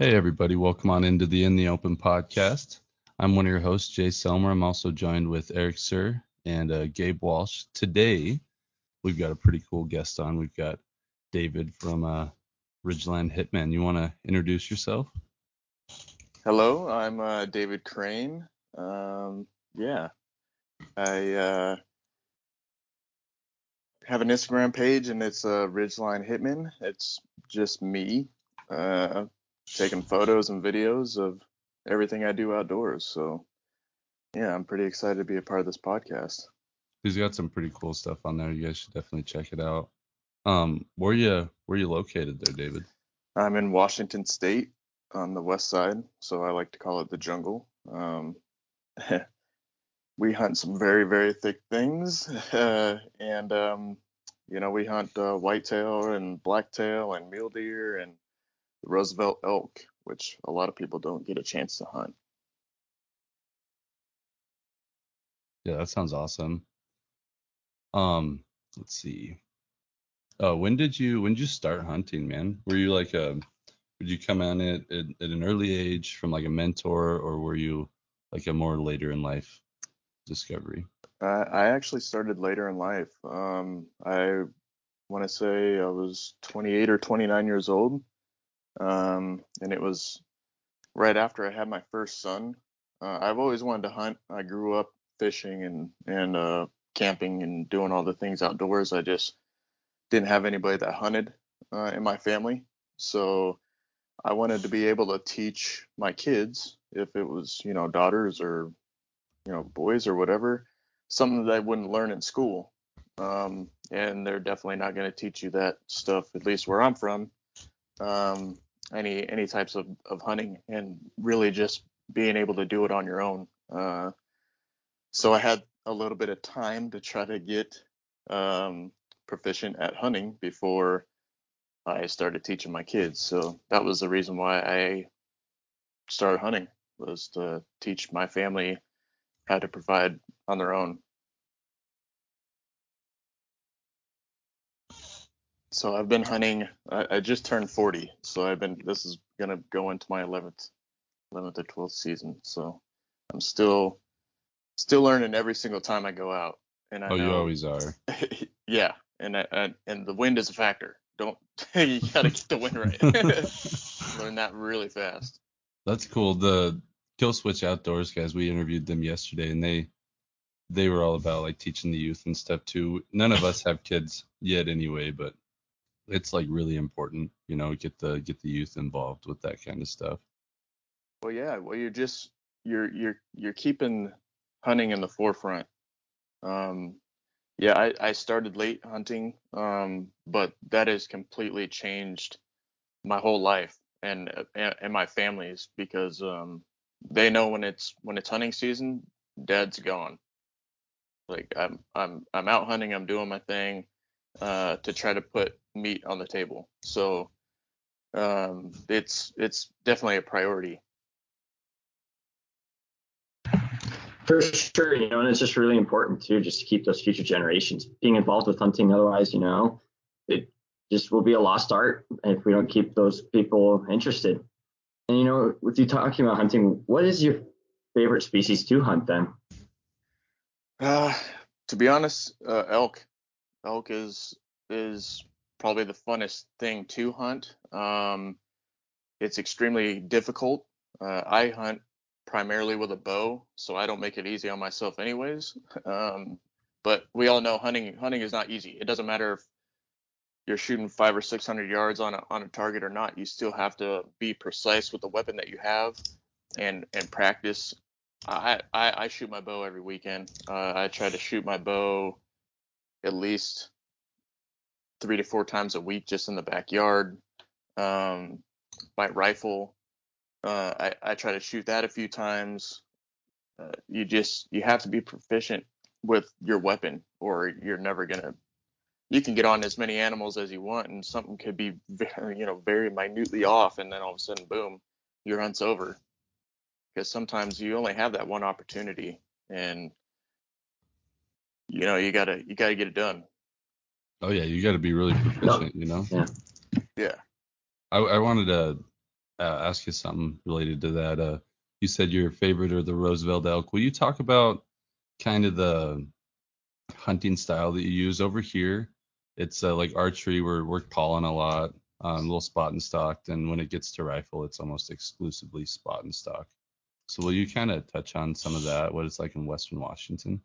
Hey, everybody. Welcome on into the In the Open podcast. I'm one of your hosts, Jay Selmer. I'm also joined with Eric Sir and uh, Gabe Walsh. Today, we've got a pretty cool guest on. We've got David from uh, Ridgeline Hitmen. You want to introduce yourself? Hello, I'm uh, David Crane. Um, yeah, I uh, have an Instagram page and it's uh, Ridgeline Hitmen. It's just me uh, taking photos and videos of everything I do outdoors. So, yeah, I'm pretty excited to be a part of this podcast. He's got some pretty cool stuff on there. You guys should definitely check it out. Um, where you where are you located there, David? I'm in Washington State on the west side, so I like to call it the jungle. Um, we hunt some very very thick things, uh, and um, you know we hunt uh, whitetail and blacktail and mule deer and Roosevelt elk, which a lot of people don't get a chance to hunt. Yeah, that sounds awesome. Um, let's see. Uh, when did you when did you start hunting, man? Were you like a would you come on it at, at an early age from like a mentor, or were you like a more later in life discovery? Uh, I actually started later in life. Um, I want to say I was 28 or 29 years old, um, and it was right after I had my first son. Uh, I've always wanted to hunt. I grew up fishing and and uh, camping and doing all the things outdoors. I just didn't have anybody that hunted uh, in my family, so I wanted to be able to teach my kids, if it was you know daughters or you know boys or whatever, something that I wouldn't learn in school. Um, and they're definitely not going to teach you that stuff, at least where I'm from. Um, any any types of, of hunting and really just being able to do it on your own. Uh, so I had a little bit of time to try to get um, proficient at hunting before I started teaching my kids. So that was the reason why I started hunting was to teach my family how to provide on their own. So I've been hunting. I, I just turned 40, so I've been. This is gonna go into my 11th, 11th or 12th season. So I'm still, still learning every single time I go out. And I oh, know, you always are. yeah, and I, and, and the wind is a factor. Don't you gotta get the wind right. Learn that really fast. That's cool. The Kill Switch Outdoors guys, we interviewed them yesterday, and they they were all about like teaching the youth and stuff too. None of us have kids yet, anyway, but it's like really important, you know, get the get the youth involved with that kind of stuff. Well, yeah. Well, you're just you're you're you're keeping hunting in the forefront. Um, yeah, I, I started late hunting, um, but that has completely changed my whole life and and, and my family's because um, they know when it's when it's hunting season, dad's gone. Like I'm I'm I'm out hunting, I'm doing my thing uh, to try to put meat on the table. So um, it's it's definitely a priority. For sure, you know, and it's just really important too, just to keep those future generations being involved with hunting. Otherwise, you know, it just will be a lost art if we don't keep those people interested. And you know, with you talking about hunting, what is your favorite species to hunt then? Uh, to be honest, uh, elk. Elk is is probably the funnest thing to hunt. Um, it's extremely difficult. Uh, I hunt primarily with a bow, so I don't make it easy on myself, anyways. Um, but we all know hunting hunting is not easy. It doesn't matter if you're shooting five or six hundred yards on a on a target or not. You still have to be precise with the weapon that you have, and and practice. I I, I shoot my bow every weekend. Uh, I try to shoot my bow at least three to four times a week just in the backyard. Um, my rifle, uh, I, I try to shoot that a few times. Uh, you just you have to be proficient with your weapon, or you're never gonna. You can get on as many animals as you want, and something could be very, you know very minutely off, and then all of a sudden, boom, your hunt's over. Because sometimes you only have that one opportunity, and you know you gotta you gotta get it done. Oh yeah, you got to be really proficient, you know. Yeah. Yeah. I, I wanted to uh, ask you something related to that. Uh, you said your favorite are the Roosevelt elk. Will you talk about kind of the hunting style that you use over here? It's uh, like archery. We're we're calling a lot, um, a little spot and stocked, and when it gets to rifle, it's almost exclusively spot and stalk. So will you kind of touch on some of that? What it's like in Western Washington?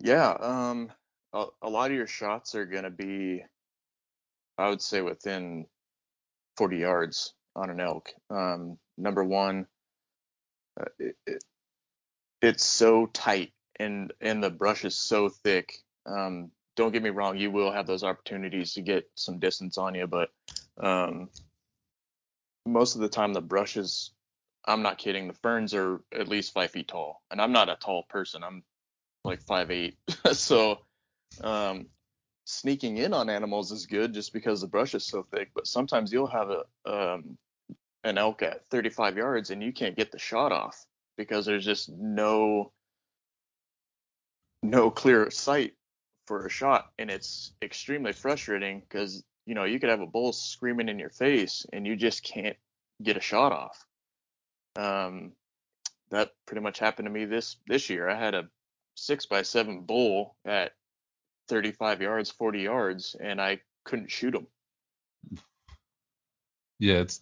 Yeah, um, a, lot of your shots are gonna be, I would say, within 40 yards on an elk. Um, number one, uh, it, it, it's so tight and and the brush is so thick. Um, don't get me wrong, you will have those opportunities to get some distance on you, but um, most of the time the brush is. I'm not kidding. The ferns are at least five feet tall, and I'm not a tall person. I'm like five eight, so um, sneaking in on animals is good just because the brush is so thick. But sometimes you'll have a um, an elk at 35 yards and you can't get the shot off because there's just no no clear sight for a shot and it's extremely frustrating because you know you could have a bull screaming in your face and you just can't get a shot off um, that pretty much happened to me this this year i had a six by seven bull at 35 yards 40 yards and i couldn't shoot them. Yeah, it's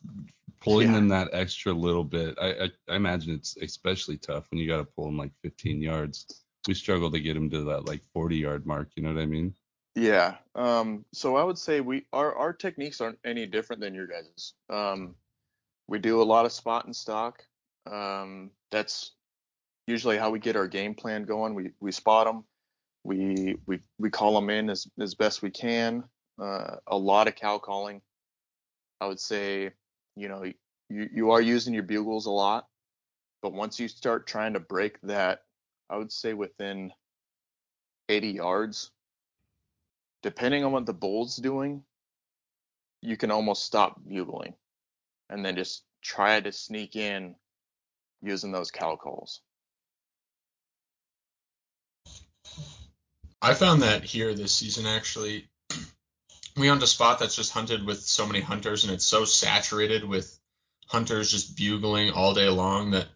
pulling Yeah. them that extra little bit. I, I I imagine it's especially tough when you got to pull them like 15 yards. We struggle to get them to that like 40 yard mark. You know what I mean? Yeah. Um, so I would say we our our techniques aren't any different than your guys's. Um, we do a lot of spot and stalk. Um, that's usually how we get our game plan going. We we spot them. We we we call them in as as best we can. Uh, a lot of cow calling. I would say, you know, you you are using your bugles a lot, but once you start trying to break that, I would say within 80 yards, depending on what the bull's doing, you can almost stop bugling and then just try to sneak in using those cow calls. I found that here this season actually. We hunt a spot that's just hunted with so many hunters and it's so saturated with hunters just bugling all day long that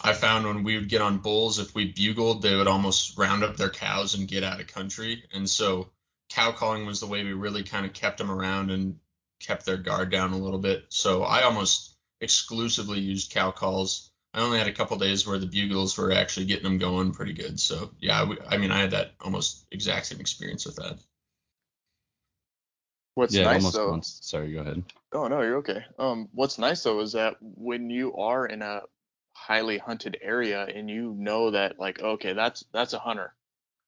I found when we would get on bulls, if we bugled, they would almost round up their cows and get out of country. And so cow calling was the way we really kind of kept them around and kept their guard down a little bit. So I almost exclusively used cow calls. I only had a couple days where the bugles were actually getting them going pretty good. So yeah, we, I mean, I had that almost exact same experience with that. What's yeah, nice though. once. Sorry, go ahead. Oh no, you're okay. Um, what's nice though is that when you are in a highly hunted area and you know that like okay, that's that's a hunter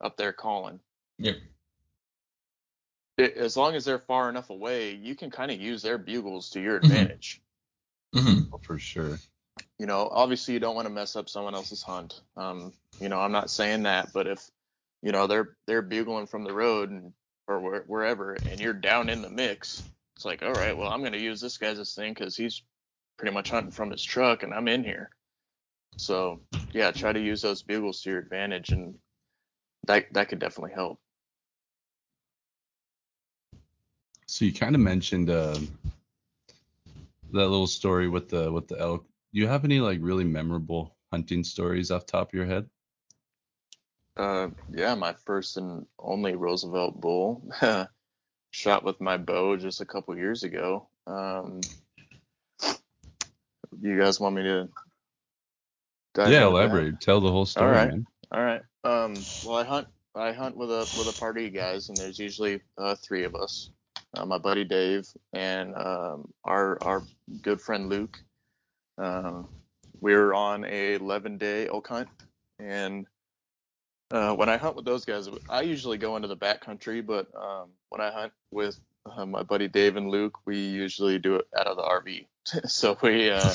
up there calling. Yep. It, as long as they're far enough away, you can kind of use their bugles to your Mhm. advantage. hmm Oh, for sure. You know, obviously you don't want to mess up someone else's hunt. Um, you know, I'm not saying that, but if you know they're they're bugling from the road and or where, wherever, and you're down in the mix, it's like, all right, well, I'm gonna use this guy's thing because he's pretty much hunting from his truck, and I'm in here. So yeah, try to use those bugles to your advantage, and that that could definitely help. So you kind of mentioned uh, that little story with the with the elk. Do you have any like really memorable hunting stories off the top of your head? Uh, yeah, my first and only Roosevelt bull shot with my bow just a couple years ago. Um, you guys want me to? yeah, into that? elaborate. Tell the whole story, right. man. All right. Um, well, I hunt. I hunt with a with a party of guys, and there's usually uh, three of us. Uh, my buddy Dave and um, our our good friend Luke. Um, we were on a 11 day elk hunt, and uh, when I hunt with those guys, I usually go into the backcountry, but um, when I hunt with uh, my buddy Dave and Luke, we usually do it out of the RV. so we, uh,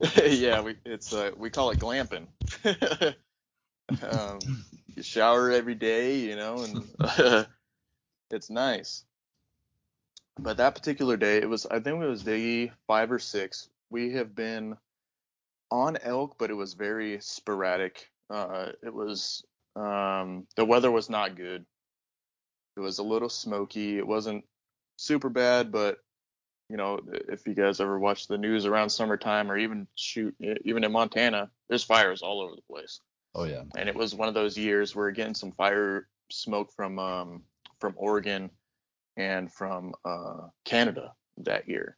yeah, we it's uh, we call it glamping. um, you shower every day, you know, and it's nice. But that particular day, it was I think it was day five or six. We have been on elk, but it was very sporadic. Uh, it was um, the weather was not good. It was a little smoky. It wasn't super bad, but you know, if you guys ever watch the news around summertime or even shoot, even in Montana, there's fires all over the place. Oh yeah. And it was one of those years where getting some fire smoke from um, from Oregon and from uh, Canada that year.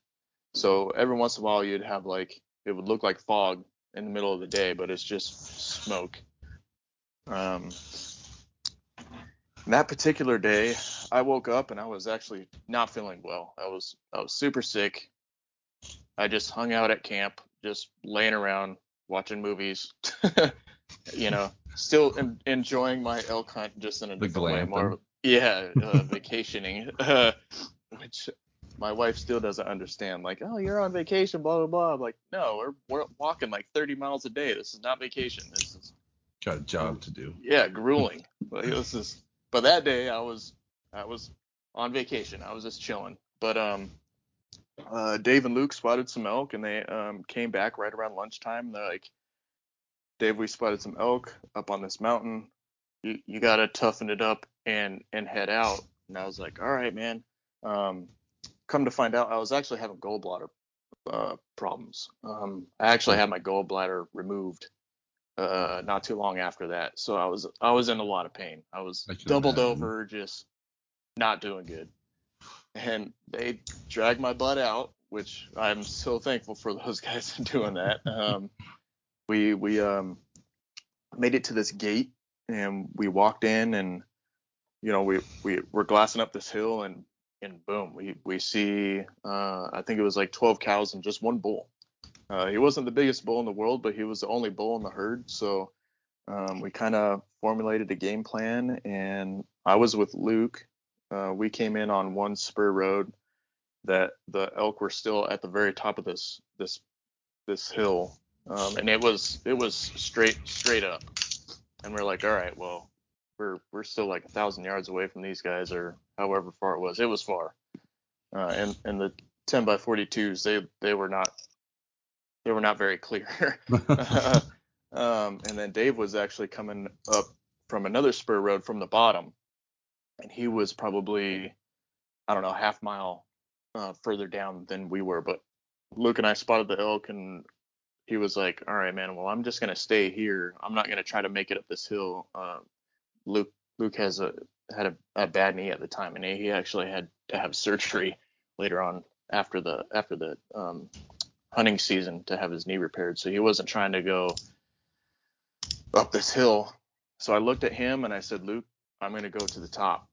So every once in a while you'd have like it would look like fog in the middle of the day, but it's just smoke. Um, that particular day, I woke up and I was actually not feeling well. I was I was super sick. I just hung out at camp, just laying around watching movies. you know, still en- enjoying my elk hunt just in a The different way. More, yeah, uh, vacationing, uh, which my wife still doesn't understand. Like, oh, you're on vacation, blah blah blah. I'm like, no, we're we're walking like 30 miles a day. This is not vacation. This is Got a job to do. yeah, grueling. like, this is. But that day I was I was on vacation. I was just chilling. But um, uh, Dave and Luke spotted some elk, and they um came back right around lunchtime. And they're like, Dave, we spotted some elk up on this mountain. You you gotta toughen it up and and head out. And I was like, all right, man. Um, come to find out, I was actually having gallbladder uh, problems. Um, I actually had my gallbladder removed uh, not too long after that. So I was I was in a lot of pain. I was I doubled imagine. over, just not doing good. And they dragged my butt out, which I'm so thankful for those guys doing that. Um, we we um made it to this gate and we walked in and you know we we we're glassing up this hill and and boom we we see uh I think it was like 12 cows and just one bull. Uh, he wasn't the biggest bull in the world, but he was the only bull in the herd. So um, we kind of formulated a game plan, and I was with Luke. Uh, we came in on one spur road that the elk were still at the very top of this this this hill, um, and it was it was straight straight up. And we're like, all right, well, we're we're still like a thousand yards away from these guys, or however far it was. It was far. Uh, and and the 10 by 42s, they they were not they were not very clear. um, and then Dave was actually coming up from another spur road from the bottom, and he was probably I don't know half mile uh, further down than we were. But Luke and I spotted the elk, and he was like, "All right, man. Well, I'm just gonna stay here. I'm not gonna try to make it up this hill." Uh, Luke Luke has a had a, a bad knee at the time, and he actually had to have surgery later on after the after the um, hunting season to have his knee repaired. So he wasn't trying to go up this hill. So I looked at him and I said, Luke, I'm gonna go to the top.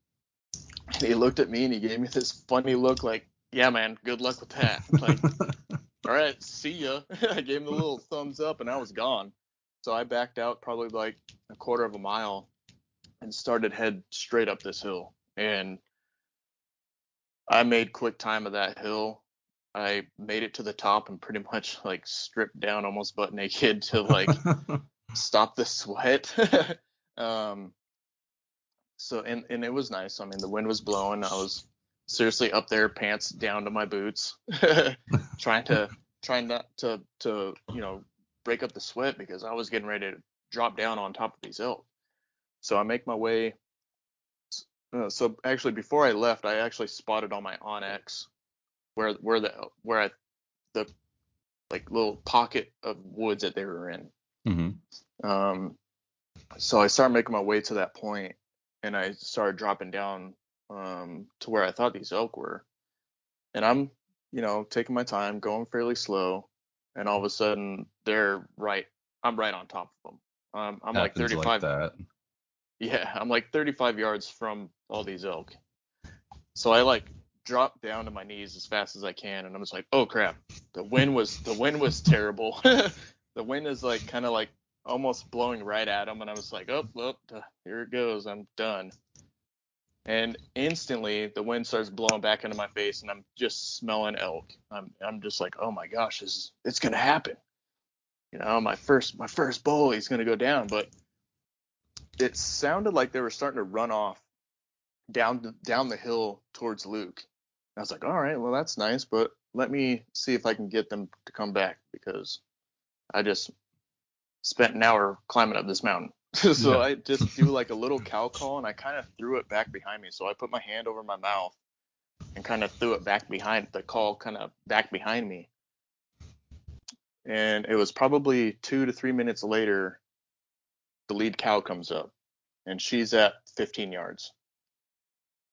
And he looked at me and he gave me this funny look, like, yeah, man, good luck with that. Like, all right, see ya. I gave him a little thumbs up and I was gone. So I backed out probably like a quarter of a mile and started head straight up this hill. And I made quick time of that hill. I made it to the top and pretty much like stripped down almost butt naked to like stop the sweat. um, so and and it was nice. I mean, the wind was blowing. I was seriously up there, pants down to my boots, trying to trying not to to you know break up the sweat because I was getting ready to drop down on top of these elk. So I make my way. Uh, so actually, before I left, I actually spotted on my onX where where the where I the like little pocket of woods that they were in. Mm-hmm. Um, so I started making my way to that point, and I started dropping down um, to where I thought these elk were. And I'm, you know, taking my time, going fairly slow, and all of a sudden they're right. I'm right on top of them. Um, I'm like Happens 35. that. Yeah, I'm like 35 yards from all these elk. So I like drop down to my knees as fast as I can, and I'm just like, oh crap, the wind was the wind was terrible. the wind is like kind of like almost blowing right at them, and I was like, oh, uh, here it goes, I'm done. And instantly the wind starts blowing back into my face, and I'm just smelling elk. I'm I'm just like, oh my gosh, this is it's gonna happen. You know, my first my first bull, he's gonna go down, but it sounded like they were starting to run off down the, down the hill towards Luke. I was like, all right, well that's nice, but let me see if I can get them to come back because I just spent an hour climbing up this mountain. so Yeah. I just do like a little cow call and I kind of threw it back behind me. So I put my hand over my mouth and kind of threw it back behind the call, kind of back behind me. And it was probably two to three minutes later, the lead cow comes up, and she's at 15 yards.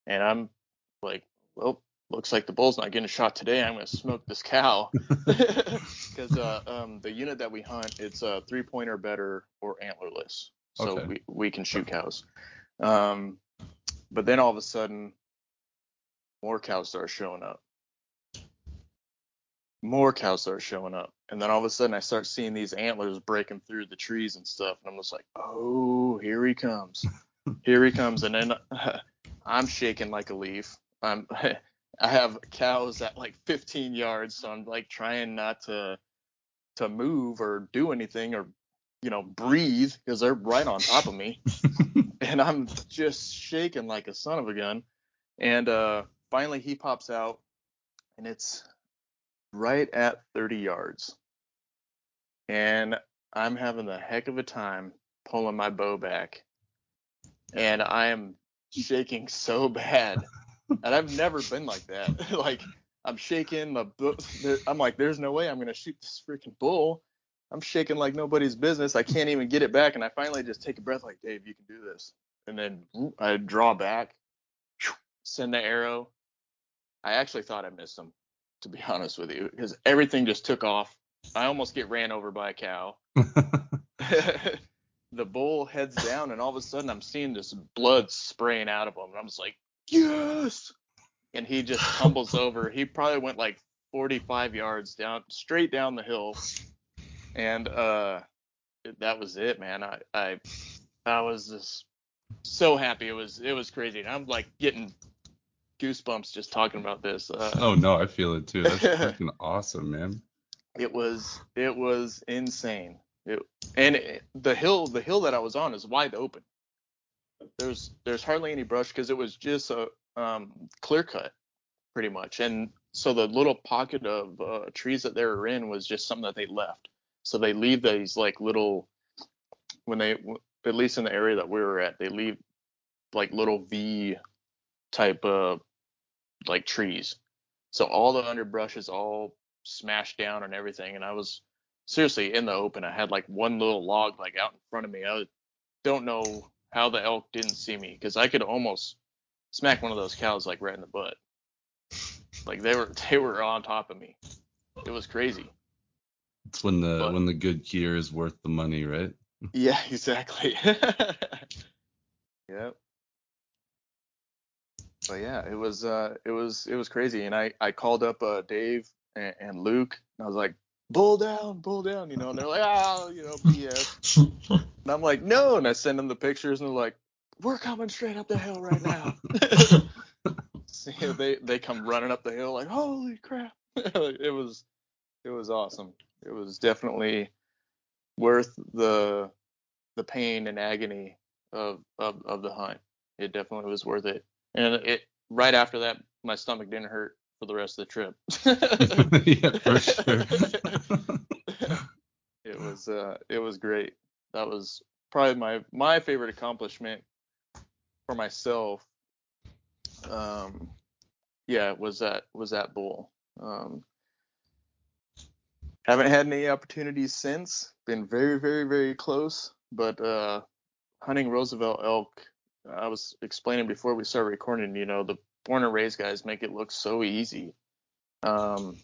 And I'm like, well, looks like the bull's not getting a shot today. I'm gonna smoke this cow because uh, um, the unit that we hunt, it's a three pointer better or antlerless, so Okay. we we can shoot cows. Um, but then all of a sudden, more cows start showing up. More cows start showing up, and then all of a sudden, I start seeing these antlers breaking through the trees and stuff, and I'm just like, oh, here he comes, here he comes, and then I'm shaking like a leaf. I'm I have cows at like 15 yards, so I'm like trying not to to move or do anything or you know breathe because they're right on top of me, and I'm just shaking like a son of a gun. And uh, finally, he pops out, and it's right at 30 yards, and I'm having the heck of a time pulling my bow back, and I am shaking so bad and I've never been like that. like I'm shaking, my bu- I'm like, there's no way I'm gonna shoot this freaking bull. I'm shaking like nobody's business. I can't even get it back, and I finally just take a breath, like, Dave, you can do this. And then I draw back, send the arrow. I actually thought I missed him, to be honest with you, because everything just took off. I almost get ran over by a cow. the bull heads down, and all of a sudden I'm seeing this blood spraying out of him, and I'm just like, yes. And he just tumbles over. He probably went like 45 yards down, straight down the hill, and uh, that was it, man. I I I was just so happy. It was it was crazy. And I'm like getting goosebumps just talking about this. Uh, oh no, I feel it too. That's freaking awesome, man. It was it was insane. It, and it, the hill the hill that I was on is wide open. There's there's hardly any brush because it was just a um, clear cut pretty much, and so the little pocket of uh, trees that they were in was just something that they left. So they leave these like little when they at least in the area that we were at they leave like little V type of like trees. So all the underbrush is all smashed down and everything. And I was seriously in the open. I had like one little log like out in front of me. I don't know how the elk didn't see me because I could almost smack one of those cows like right in the butt. Like they were they were on top of me. It was crazy. It's when the But- when the good gear is worth the money, right? Yeah, exactly. yep. But yeah, it was uh it was it was crazy and I I called up uh Dave and, and Luke and I was like bull down, bull down, you know, and they're like, ah, you know, BS. And I'm like, no, and I send them the pictures and they're like, we're coming straight up the hill right now. See, they they come running up the hill like, holy crap. it was it was awesome. It was definitely worth the the pain and agony of of, of the hunt. It definitely was worth it. And it right after that, my stomach didn't hurt for the rest of the trip. yeah, for sure. it was uh it was great. That was probably my my favorite accomplishment for myself. Um yeah, was that was that bull. Um haven't had any opportunities since. Been very, very, very close. But uh hunting Roosevelt elk, I was explaining before we started recording, you know, the born and raised guys make it look so easy. Um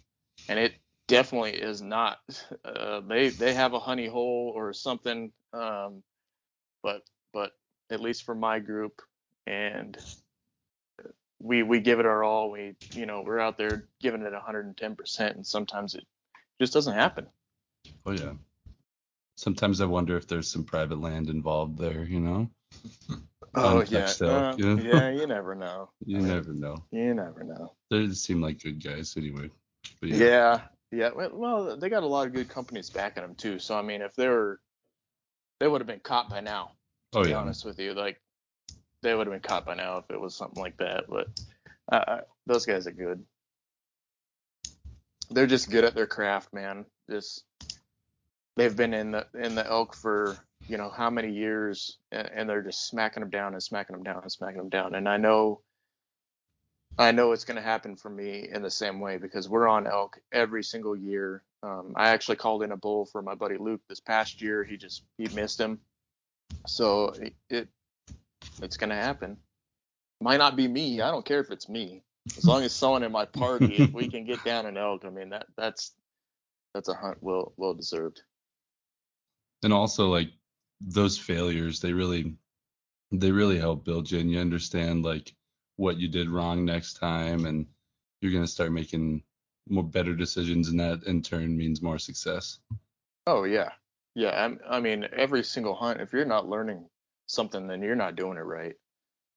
and it definitely is not. Uh, they they have a honey hole or something, um, but but at least for my group, and we we give it our all. We you know we're out there giving it 110 percent, and sometimes it just doesn't happen. oh yeah. Sometimes I wonder if there's some private land involved there, you know? Oh yeah, uh, yeah. yeah. You never know. You I mean, never know. You never know. They just seem like good guys anyway. But Yeah. yeah. yeah, Well, well, they got a lot of good companies backing them too. So I mean, if they were, they would have been caught by now. to Oh be yeah. honest with you. Like they would have been caught by now if it was something like that. But uh, those guys are good. They're just good at their craft, man. Just they've been in the in the elk for you know how many years, and, and they're just smacking them down and smacking them down and smacking them down. And I know I know it's going to happen for me in the same way because we're on elk every single year. Um, I actually called in a bull for my buddy Luke this past year. He just he missed him, so it, it it's going to happen. Might not be me. I don't care if it's me. As long as someone in my party, if we can get down an elk, I mean that that's that's a hunt well well deserved. And also like those failures, they really they really help build you and you understand like what you did wrong next time and you're going to start making more better decisions and that in turn means more success. Oh yeah. Yeah I'm, i mean every single hunt if you're not learning something then you're not doing it right.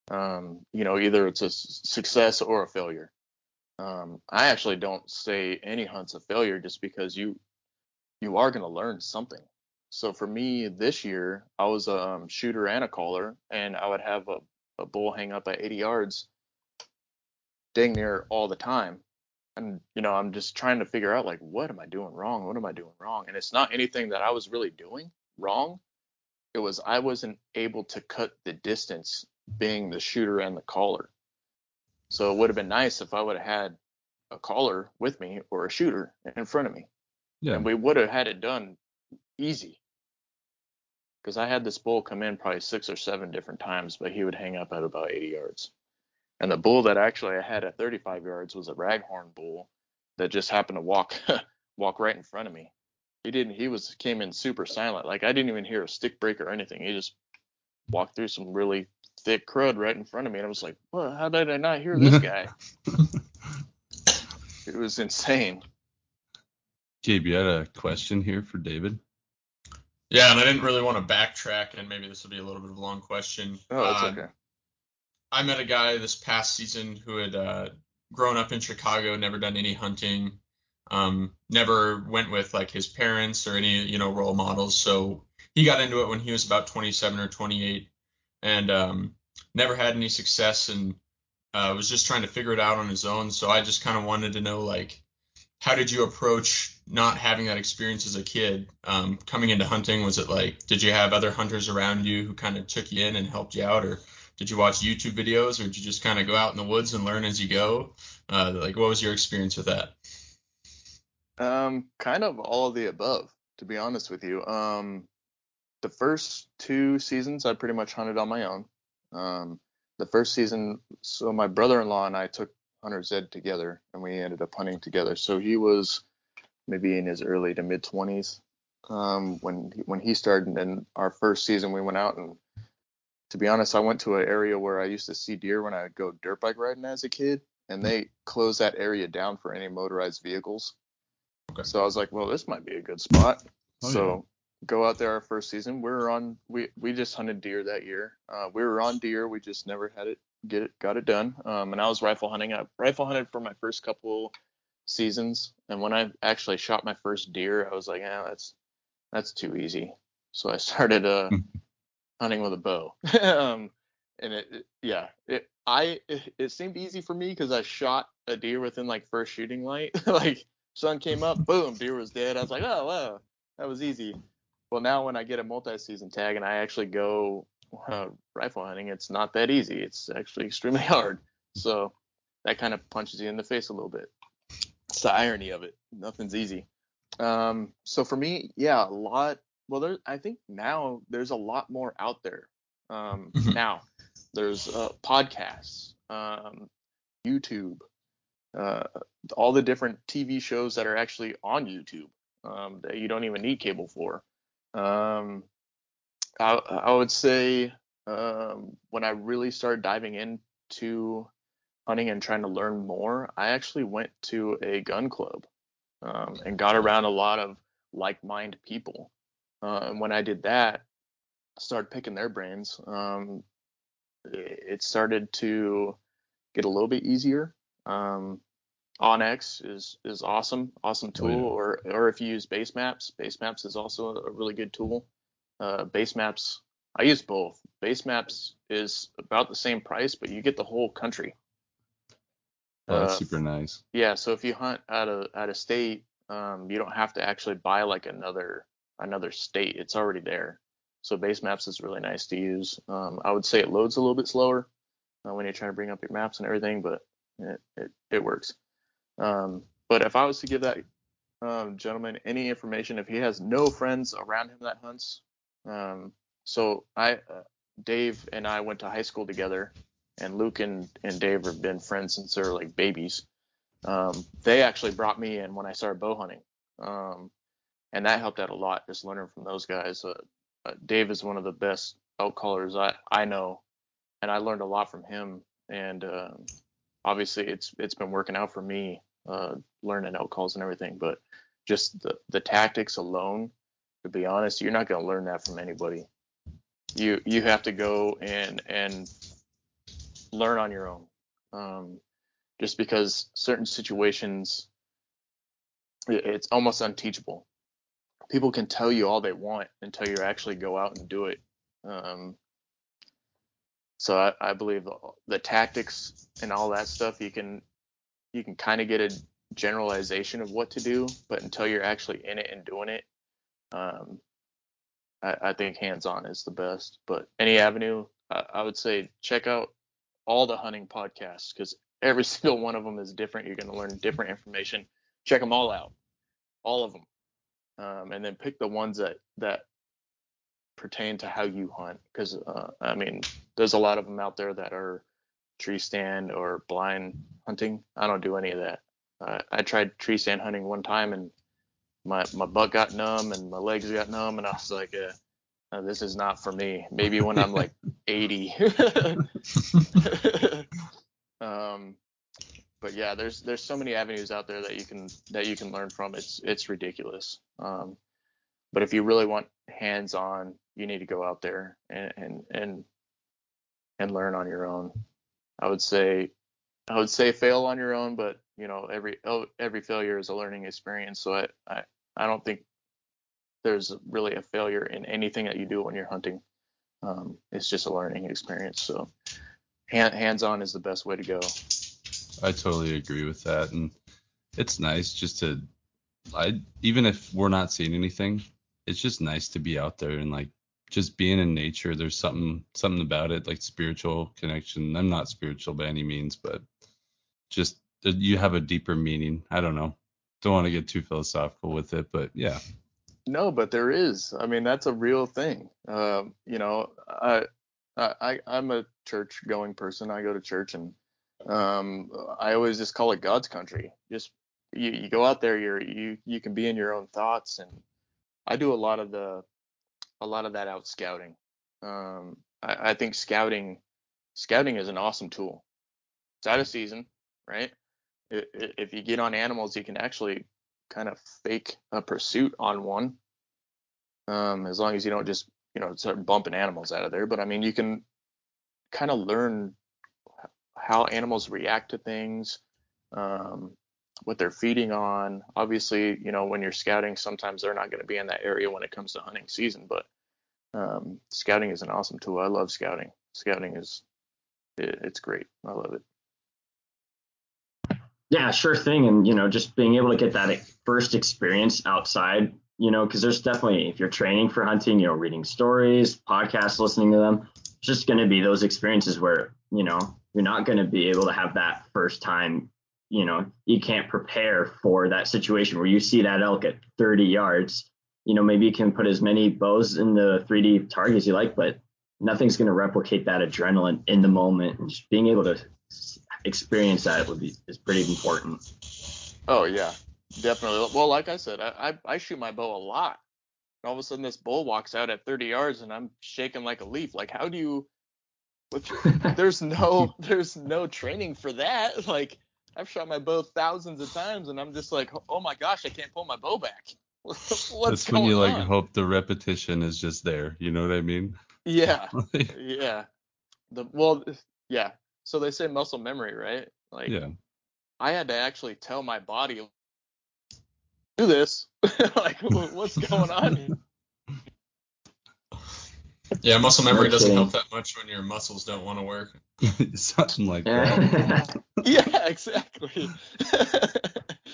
Um, you know either it's a success or a failure. Um, i actually don't say any hunt's a failure just because you you are going to learn something so for me this year i was a um, shooter and a caller and i would have a, a bull hang up at 80 yards dang near all the time. And, you know, I'm just trying to figure out, like, what am I doing wrong? What am I doing wrong? And it's not anything that I was really doing wrong. It was I wasn't able to cut the distance being the shooter and the caller. So it would have been nice if I would have had a caller with me or a shooter in front of me. Yeah. And we would have had it done easy. Because I had this bull come in probably six or seven different times, but he would hang up at about 80 yards. And the bull that actually I had at 35 yards was a raghorn bull that just happened to walk walk right in front of me. He didn't. He was came in super silent. Like I didn't even hear a stick break or anything. He just walked through some really thick crud right in front of me, and I was like, "Well, how did I not hear this guy?" it was insane. Gabe, you had a question here for David. Yeah, and I didn't really want to backtrack, and maybe this will be a little bit of a long question. Oh, that's uh, okay. I met a guy this past season who had uh, grown up in Chicago, never done any hunting, um, never went with like his parents or any you know role models. So he got into it when he was about 27 or 28, and um, never had any success and uh, was just trying to figure it out on his own. So I just kind of wanted to know like how did you approach not having that experience as a kid um, coming into hunting was it like did you have other hunters around you who kind of took you in and helped you out or did you watch YouTube videos or did you just kind of go out in the woods and learn as you go? Uh, like, what was your experience with that? Um, kind of all of the above, to be honest with you. Um, the first two seasons I pretty much hunted on my own. Um, the first season, so my brother-in-law and I took hunter's ed together, and we ended up hunting together. So he was maybe in his early to mid 20s um, when when he started. And then our first season, we went out and to be honest, I went to an area where I used to see deer when I would go dirt bike riding as a kid, and they closed that area down for any motorized vehicles. Okay. So I was like, well, this might be a good spot. Oh, so yeah. go out there our first season. We were on we we just hunted deer that year. Uh, we were on deer. We just never had it get it got it done. Um, and I was rifle hunting. I rifle hunted for my first couple seasons, and when I actually shot my first deer, I was like, yeah, that's that's too easy. So I started uh hunting with a bow. um, and it, it, yeah, it I it, it seemed easy for me because I shot a deer within like first shooting light. like sun came up, boom, deer was dead. I was like, oh wow, that was easy. Well, now when I get a multi-season tag and I actually go uh, rifle hunting, it's not that easy. It's actually extremely hard. So that kind of punches you in the face a little bit. It's the irony of it. Nothing's easy. Um, so for me, yeah, a lot well, there, I think now there's a lot more out there. Um, mm-hmm. Now there's uh, podcasts, um, YouTube, uh, all the different TV shows that are actually on YouTube um, that you don't even need cable for. Um, I, I, would say um, when I really started diving into hunting and trying to learn more, I actually went to a gun club um, and got around a lot of like-minded people. Uh, and when I did that, started picking their brains, um, it started to get a little bit easier. Um, onX is is awesome, awesome tool. Oh, yeah. Or or if you use Base Maps, Base Maps is also a really good tool. Uh, Basemaps, I use both. Base maps is about the same price, but you get the whole country. Oh, that's uh, super nice. Yeah, so if you hunt out of out of state, um, you don't have to actually buy like another another state. It's already there. So base maps is really nice to use. Um, I would say it loads a little bit slower uh, when you're trying to bring up your maps and everything, but it it, it works. Um, but if I was to give that um, gentleman any information, if he has no friends around him that hunts, um, so I, uh, Dave and I went to high school together, and Luke and, and Dave have been friends since they were like babies. Um, they actually brought me in when I started bow hunting, um, and that helped out a lot. Just learning from those guys. Uh, uh, Dave is one of the best elk callers I I know, and I learned a lot from him. And uh, obviously, it's it's been working out for me, uh, learning elk calls and everything. But just the the tactics alone, to be honest, you're not going to learn that from anybody. You you have to go and and learn on your own. Um, just because certain situations, it's almost unteachable. People can tell you all they want until you actually go out and do it. Um, so I, I believe the, the, tactics and all that stuff you can you can kind of get a generalization of what to do, but until you're actually in it and doing it, um, I, I, think hands-on is the best. But any avenue, I, I would say check out all the hunting podcasts because every single one of them is different. You're going to learn different information. Check them all out, all of them, um, and then pick the ones that that pertain to how you hunt. Because uh, I mean, there's a lot of them out there that are tree stand or blind hunting. I don't do any of that. Uh, I tried tree stand hunting one time and my my butt got numb and my legs got numb and I was like, uh, this is not for me. Maybe when I'm like 80. um, but yeah, there's there's so many avenues out there that you can that you can learn from. It's it's ridiculous. Um, but if you really want hands-on, you need to go out there and and and and learn on your own. I would say I would say fail on your own, but you know every oh, every failure is a learning experience. So I I, I don't think there's really a failure in anything that you do when you're hunting. Um, it's just a learning experience. So hand, hands-on is the best way to go. I totally agree with that, and it's nice just to, I even if we're not seeing anything, it's just nice to be out there and like just being in nature. There's something something about it, like spiritual connection. I'm not spiritual by any means, but just you have a deeper meaning. I don't know. Don't want to get too philosophical with it, but yeah. No, but there is. I mean, that's a real thing. Um, you know, I, I I'm a church going person. I go to church and um, I always just call it God's country. Just you, you go out there, you're you you can be in your own thoughts, and I do a lot of the a lot of that out scouting. Um, I, I think scouting scouting is an awesome tool. It's out of season, right? If you get on animals, you can actually kind of fake a pursuit on one, um, as long as you don't just you know start bumping animals out of there. But I mean, you can kind of learn how animals react to things, um, what they're feeding on. Obviously, you know, when you're scouting, sometimes they're not going to be in that area when it comes to hunting season, but um, scouting is an awesome tool. I love scouting. Scouting is it, it's great. I love it. Yeah, sure thing. And you know, just being able to get that first experience outside, you know, because there's definitely if you're training for hunting, you know, reading stories, podcasts, listening to them, it's just going to be those experiences where you know you're not going to be able to have that first time you know you can't prepare for that situation where you see that elk at 30 yards you know maybe you can put as many bows in the 3d target as you like but nothing's going to replicate that adrenaline in the moment and just being able to experience that would be is pretty important oh yeah definitely well like i said i i, I shoot my bow a lot and all of a sudden this bull walks out at 30 yards and i'm shaking like a leaf like how do you there's no there's no training for that. Like I've shot my bow thousands of times and I'm just like, oh my gosh, I can't pull my bow back. What's That's when you like on? hope the repetition is just there. You know what I mean? Yeah. yeah. The well, yeah. So they say muscle memory, right? Like yeah. I had to actually tell my body do this. like what's going on? Yeah, muscle memory doesn't help that much when your muscles don't want to work. Something like that. yeah, exactly.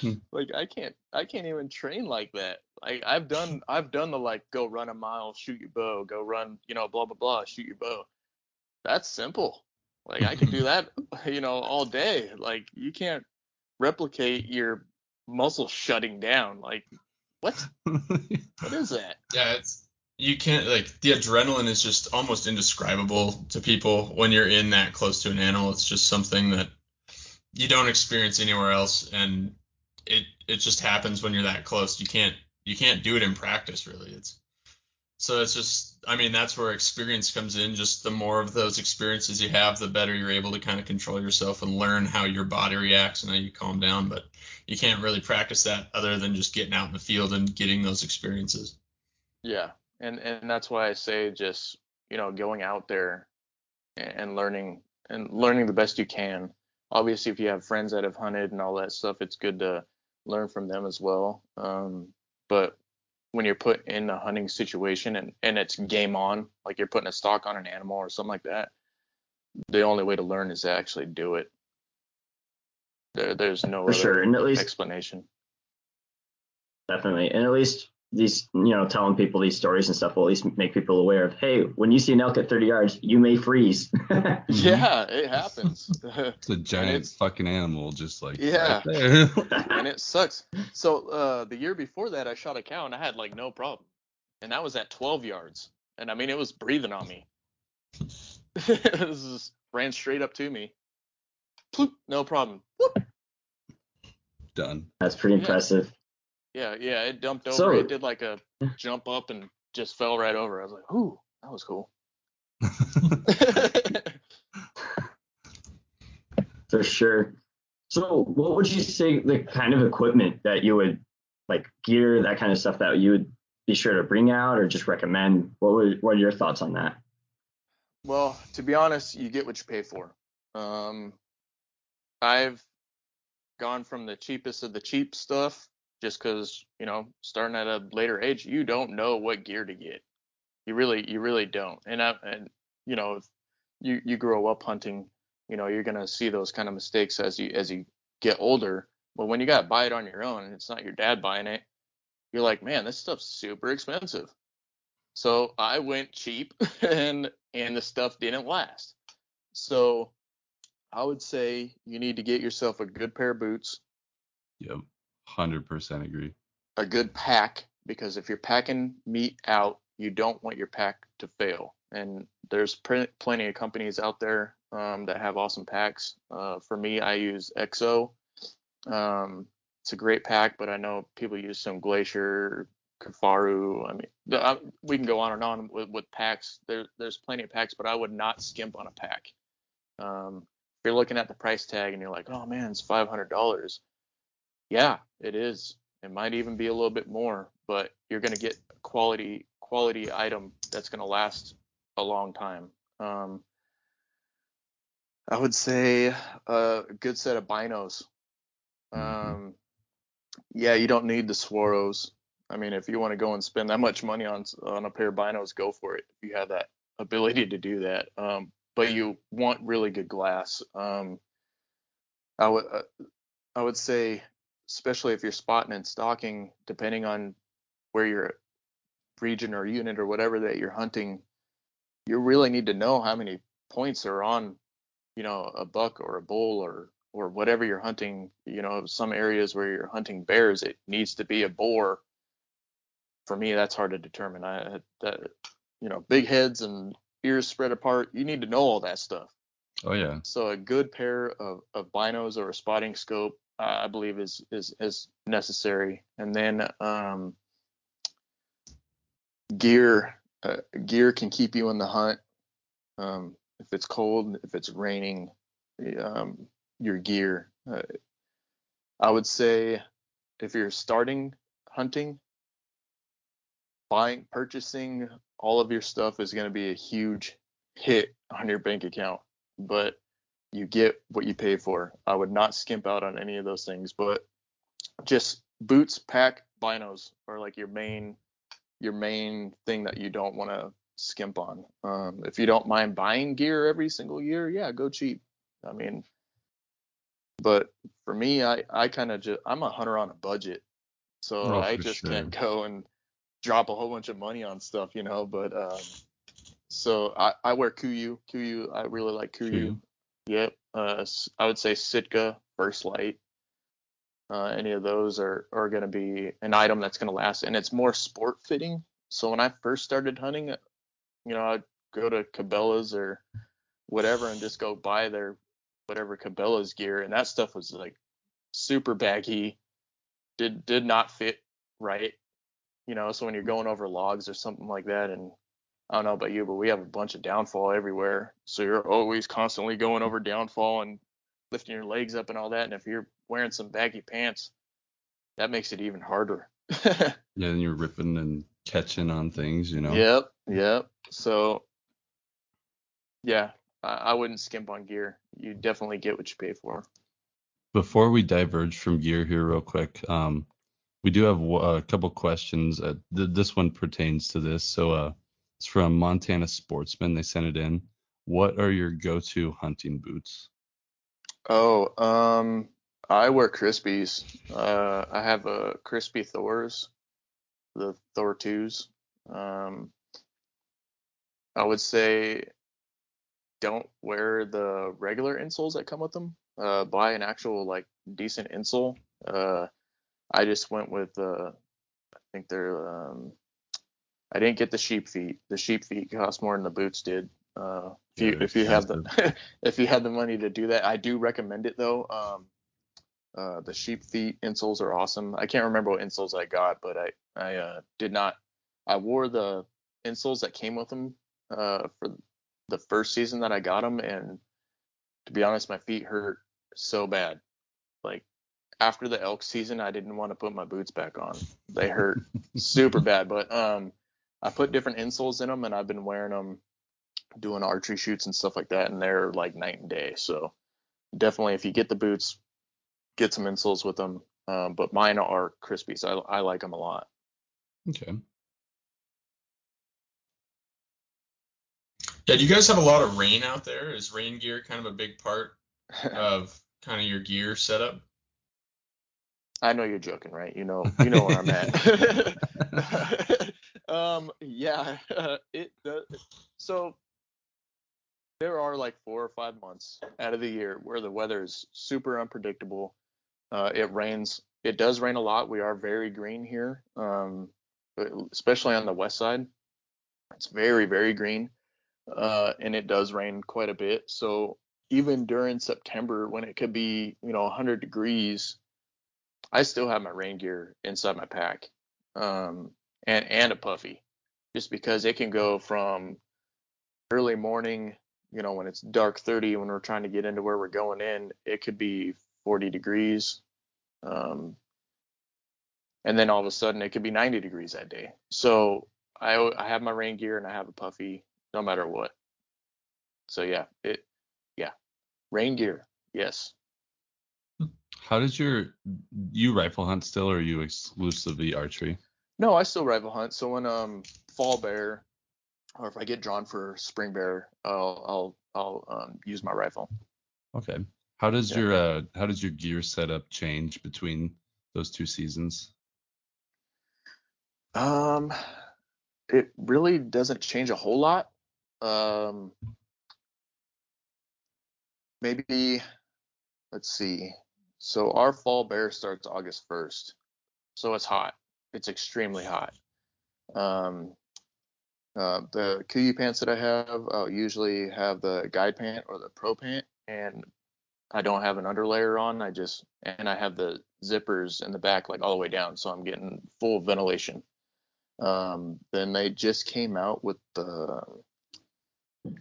Hmm. like I can't I can't even train like that. Like I've done I've done the like go run a mile, shoot your bow, go run, you know, blah blah blah, shoot your bow. That's simple. Like I can do that, you know, all day. Like you can't replicate your muscle shutting down. Like what? what is that? Yeah, it's you can't like the adrenaline is just almost indescribable to people when you're in that close to an animal. It's just something that you don't experience anywhere else, and it it just happens when you're that close. You can't you can't do it in practice really. It's so it's just I mean that's where experience comes in. Just the more of those experiences you have, the better you're able to kind of control yourself and learn how your body reacts and how you calm down. But you can't really practice that other than just getting out in the field and getting those experiences. Yeah, and and that's why I say just you know going out there and learning and learning the best you can. Obviously, if you have friends that have hunted and all that stuff, it's good to learn from them as well. Um, but when you're put in a hunting situation and, and it's game on, like you're putting a stalk on an animal or something like that, the only way to learn is to actually do it. There, there's no For sure. And at least explanation. Definitely. And at least these, you know, telling people these stories and stuff will at least make people aware of, hey, when you see an elk at 30 yards, you may freeze. yeah, it happens. it's a giant it's, fucking animal, just like yeah, right and it sucks. So uh, the year before that, I shot a cow and I had like no problem, and that was at 12 yards, and I mean it was breathing on me. it just ran straight up to me. Ploop, no problem. Whoop. Done. That's pretty yeah. impressive. Yeah, yeah, it dumped over. So, it did like a jump up and just fell right over. I was like, "Ooh, that was cool." For sure. So, what would you say the kind of equipment that you would like gear, that kind of stuff that you would be sure to bring out or just recommend? What would what are your thoughts on that? Well, to be honest, you get what you pay for. Um, I've gone from the cheapest of the cheap stuff just because you know starting at a later age you don't know what gear to get. You really you really don't. And I, and you know if you you grow up hunting you know you're gonna see those kind of mistakes as you as you get older. But when you got to buy it on your own and it's not your dad buying it you're like man this stuff's super expensive. So i went cheap and and the stuff didn't last. So i would say you need to get yourself a good pair of boots yep 100% agree. A good pack, because if you're packing meat out, you don't want your pack to fail. And there's pr- plenty of companies out there um, that have awesome packs. Uh, for me, I use EXO. Um, it's a great pack, but I know people use Stone Glacier, Kifaru. I mean, the, I, we can go on and on with, with packs. There, there's plenty of packs, but I would not skimp on a pack. Um, if you're looking at the price tag and you're like, oh man, it's $500. Yeah, it is. It might even be a little bit more, but you're going to get a quality quality item that's going to last a long time. Um, I would say a good set of binos. Mm-hmm. Um, yeah, you don't need the Swaros. I mean, if you want to go and spend that much money on on a pair of binos, go for it. If you have that ability to do that, um, but you want really good glass. Um, I would uh, I would say especially if you're spotting and stalking, depending on where your region or unit or whatever that you're hunting, you really need to know how many points are on, you know, a buck or a bull or or whatever you're hunting. You know, some areas where you're hunting bears, it needs to be a boar. For me, that's hard to determine. I that you know, big heads and ears spread apart. You need to know all that stuff. Oh yeah. So a good pair of, of binos or a spotting scope uh, I believe is is is necessary. And then um, gear uh, gear can keep you in the hunt. Um, if it's cold, if it's raining, um, your gear. Uh, I would say if you're starting hunting, buying, purchasing all of your stuff is going to be a huge hit on your bank account. But you get what you pay for. I would not skimp out on any of those things, but just boots, pack, binos are like your main your main thing that you don't want to skimp on. Um, if you don't mind buying gear every single year, yeah, go cheap. I mean, but for me, I I kind of just I'm a hunter on a budget, so oh, I just sure. can't go and drop a whole bunch of money on stuff, you know. But um, so I I wear Kuiu. Kuiu, I really like Kuiu. Yep. Uh, I would say Sitka, First Light. Uh, any of those are, are going to be an item that's going to last, and it's more sport fitting. So when I first started hunting, you know, I'd go to Cabela's or whatever and just go buy their whatever Cabela's gear, and that stuff was like super baggy, did did not fit right, you know. So when you're going over logs or something like that, and I don't know about you, but we have a bunch of downfall everywhere, so you're always constantly going over downfall and lifting your legs up and all that. And if you're wearing some baggy pants, that makes it even harder. yeah, and you're ripping and catching on things, you know. Yep, yep. So yeah, I, I wouldn't skimp on gear. You definitely get what you pay for. Before we diverge from gear here, real quick, um, we do have a couple questions. Uh, th- this one pertains to this. So uh, it's from Montana Sportsman. They sent it in. What are your go-to hunting boots? Oh, um, I wear Crispis. Uh, I have a Crispi Thors, the Thor twos. Um, I would say don't wear the regular insoles that come with them. Uh, buy an actual like decent insole. Uh, I just went with uh, I think they're um, I didn't get the sheep feet. The sheep feet cost more than the boots did. Uh, if you Yeah, if you have the if you had the money to do that, I do recommend it though. Um, uh, the sheep feet insoles are awesome. I can't remember what insoles I got, but I I uh, did not. I wore the insoles that came with them uh, for the first season that I got them, and to be honest, my feet hurt so bad. Like after the elk season, I didn't want to put my boots back on. They hurt super bad. But um, I put different insoles in them, and I've been wearing them doing archery shoots and stuff like that, and they're like night and day. So definitely, if you get the boots, get some insoles with them. Um, but mine are Crispies. I, I like them a lot. Okay. Yeah, do you guys have a lot of rain out there? Is rain gear kind of a big part of kind of your gear setup? I know you're joking, right? You know, you know where I'm at. um, yeah, it does. So there are like four or five months out of the year where the weather is super unpredictable. Uh, it rains. It does rain a lot. We are very green here, um, especially on the west side. It's very, very green, uh, and it does rain quite a bit. So even during September, when it could be, you know, 100 degrees, I still have my rain gear inside my pack, um, and and a puffy, just because it can go from early morning, you know, when it's dark 30, when we're trying to get into where we're going in, it could be 40 degrees, um, and then all of a sudden it could be 90 degrees that day. So I I have my rain gear and I have a puffy, no matter what. So yeah, it yeah, rain gear, yes. How does your you rifle hunt still, or are you exclusively archery? No, I still rifle hunt. So when um fall bear, or if I get drawn for spring bear, I'll I'll I'll um, use my rifle. Okay. How does Yeah. your uh how does your gear setup change between those two seasons? Um, it really doesn't change a whole lot. Um, maybe let's see. So our fall bear starts August 1st. So it's hot. It's extremely hot. Um, uh, the Kuiu pants that I have, I'll usually have the guide pant or the pro pant, and I don't have an underlayer on. I just and I have the zippers in the back like all the way down, so I'm getting full ventilation. Um, then they just came out with the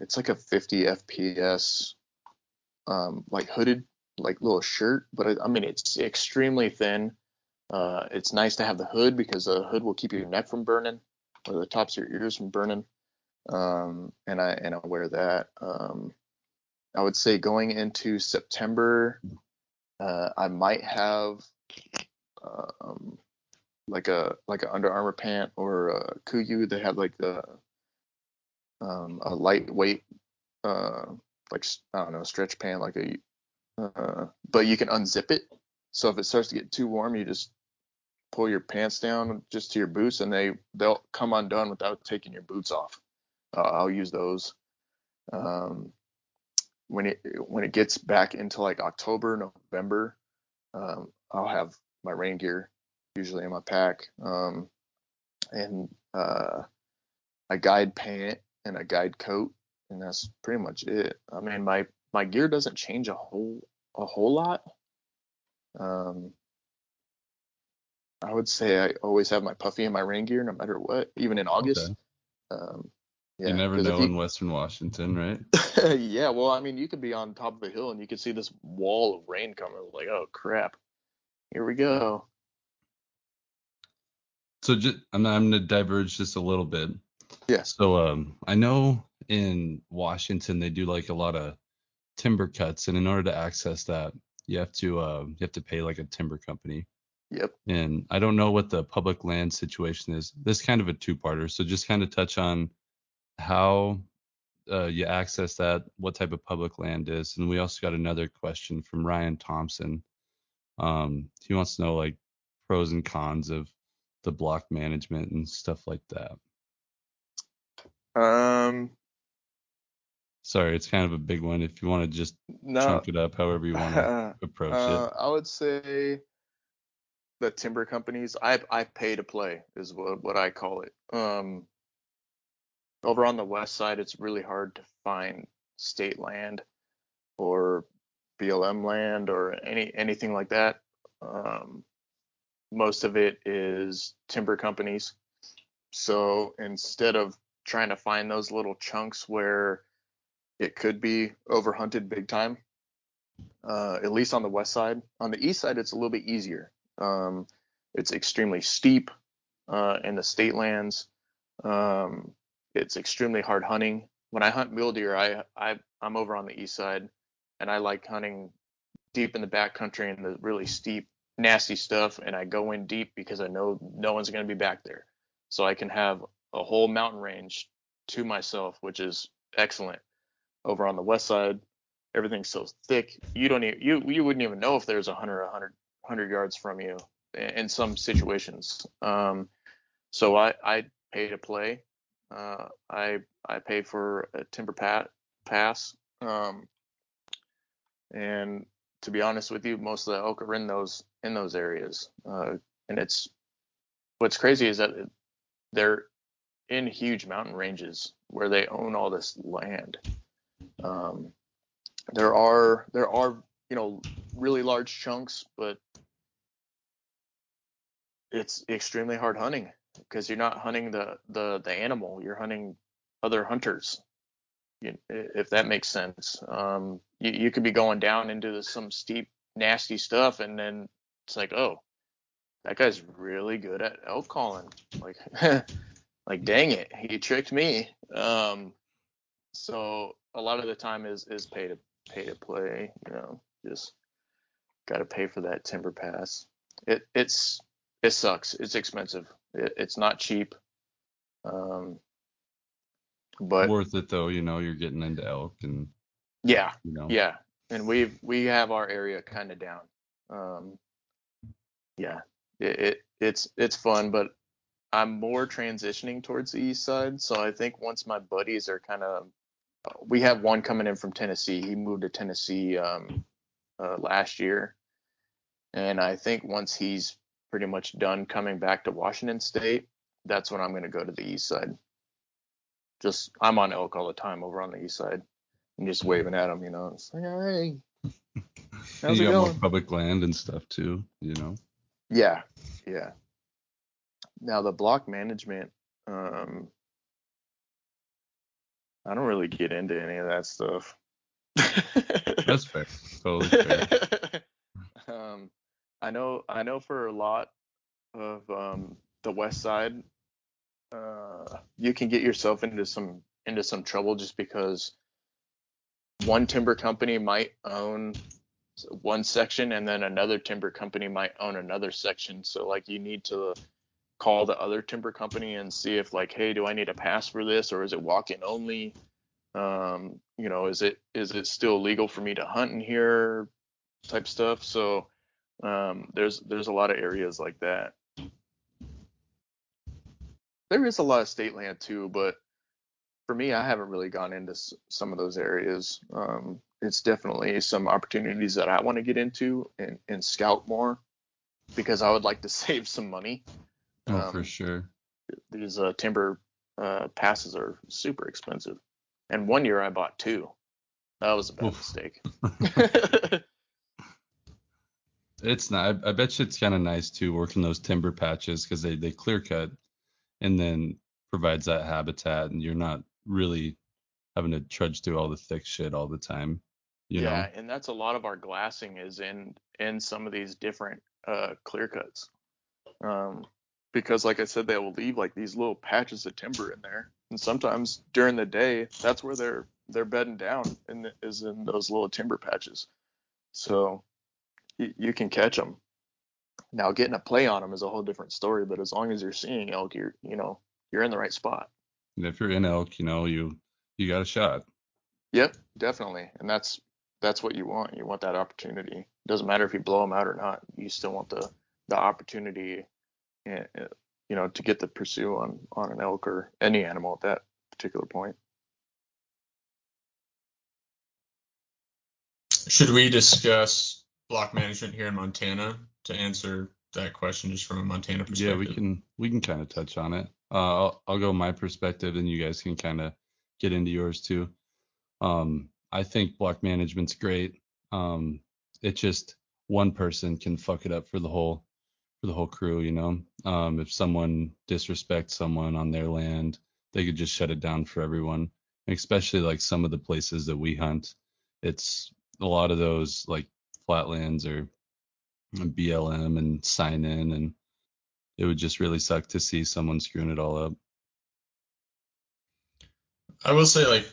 it's like a 50 FPS um, like hooded like little shirt, but I, I mean it's extremely thin. Uh, it's nice to have the hood because the hood will keep your neck from burning or the tops of your ears from burning. Um, and I and I wear that. Um, I would say going into September, uh, I might have um, like a like an Under Armour pant or a Kuiu. They have like the um, a lightweight uh, like I don't know stretch pant like a uh, but you can unzip it. So if it starts to get too warm, you just pull your pants down just to your boots, and they they'll come undone without taking your boots off. Uh, I'll use those. Um, when it when it gets back into like October, November, um, I'll have my rain gear usually in my pack, um, and uh, a guide pant and a guide coat, and that's pretty much it. I mean, my my gear doesn't change a whole a whole lot. Um, I would say I always have my puffy and my rain gear no matter what, even in August. Okay. Um, yeah, you never know you, in Western Washington, right? yeah, well, I mean, you could be on top of a hill and you could see this wall of rain coming. Like, oh crap, here we go. So just, I'm, I'm going to diverge just a little bit. Yeah. So um, I know in Washington they do like a lot of timber cuts, and in order to access that, you have to uh, you have to pay like a timber company. Yep. And I don't know what the public land situation is. This kind of a two-parter, so just kind of touch on how uh, you access that, what type of public land is, and we also got another question from Ryan Thompson. Um, he wants to know like pros and cons of the block management and stuff like that. Um, sorry, it's kind of a big one. If you want to just no, chunk it up, however you want to approach uh, it. I would say the timber companies. I I pay to play is what what I call it. Um, over on the west side, it's really hard to find state land or BLM land or any anything like that. Um, most of it is timber companies. So instead of trying to find those little chunks where it could be overhunted big time, uh, at least on the west side. On the east side, it's a little bit easier. Um, it's extremely steep uh, in the state lands. Um, it's extremely hard hunting. When I hunt mule deer, I, I I'm over on the east side, and I like hunting deep in the back country and the really steep, nasty stuff. And I go in deep because I know no one's going to be back there, so I can have a whole mountain range to myself, which is excellent. Over on the west side, everything's so thick you don't even, you you wouldn't even know if there's a hundred a hundred hundred yards from you in some situations. Um, so I I pay to play. Uh, I I pay for a timber pat pass. Um, and to be honest with you, most of the elk are in those in those areas. Uh, and it's what's crazy is that they're in huge mountain ranges where they own all this land. Um, there are there are you know really large chunks, but it's extremely hard hunting because you're not hunting the the the animal, you're hunting other hunters. If that makes sense, um, you, you could be going down into some steep, nasty stuff, and then it's like, oh, that guy's really good at elk calling. Like, like dang it, he tricked me. Um, so a lot of the time is is pay to pay to play. You know, just got to pay for that timber pass. It it's it sucks. It's expensive. It, it's not cheap. Um, but worth it though. You know, you're getting into elk and yeah, you know, yeah. And we've we have our area kind of down. Um, yeah, it, it it's it's fun, but I'm more transitioning towards the east side. So I think once my buddies are kind of, we have one coming in from Tennessee. He moved to Tennessee um, uh, last year, and I think once he's pretty much done coming back to Washington State, that's when I'm going to go to the east side. Just I'm on elk all the time over on the east side. I'm just waving at them, you know. It's like, hey, how's you it got going? more public land and stuff too, you know. Yeah, yeah. Now the block management, um, I don't really get into any of that stuff. That's fair. Totally fair. um, I know I know for a lot of um, the west side, uh, you can get yourself into some into some trouble just because one timber company might own one section and then another timber company might own another section. So like you need to call the other timber company and see if like, hey, do I need a pass for this or is it walk-in only? Um, you know, is it is it still legal for me to hunt in here? Type stuff. So um, there's there's a lot of areas like that. There is a lot of state land too, but for me, I haven't really gone into some of those areas. Um, it's definitely some opportunities that I want to get into and, and scout more because I would like to save some money. Oh, Um, for sure. These uh, timber uh, passes are super expensive, and one year I bought two. That was a bad Oof. mistake. It's not. I, I bet you it's kind of nice too working those timber patches because they they clear cut and then provides that habitat, and you're not really having to trudge through all the thick shit all the time. You yeah, know. and that's a lot of our glassing is in in some of these different uh, clear cuts. Um, because like I said, they will leave like these little patches of timber in there, and sometimes during the day, that's where they're they're bedding down, and is in those little timber patches. So you, you can catch them. Now getting a play on them is a whole different story, but as long as you're seeing elk, you're you know you're in the right spot. And if you're in elk, you know you you got a shot. Yep, definitely, and that's that's what you want. You want that opportunity. It doesn't matter if you blow them out or not. You still want the the opportunity, eh, eh, you know, to get the pursue on on an elk or any animal at that particular point. Should we discuss block management here in Montana to answer that question just from a Montana perspective? Yeah, we can we can kind of touch on it. Uh, I'll I'll go my perspective, and you guys can kind of get into yours too. Um, I think block management's great. Um, it just one person can fuck it up for the whole for the whole crew, you know. Um, if someone disrespects someone on their land, they could just shut it down for everyone. Especially like some of the places that we hunt, it's a lot of those like flatlands or BLM and sign in, and it would just really suck to see someone screwing it all up. I will say, like,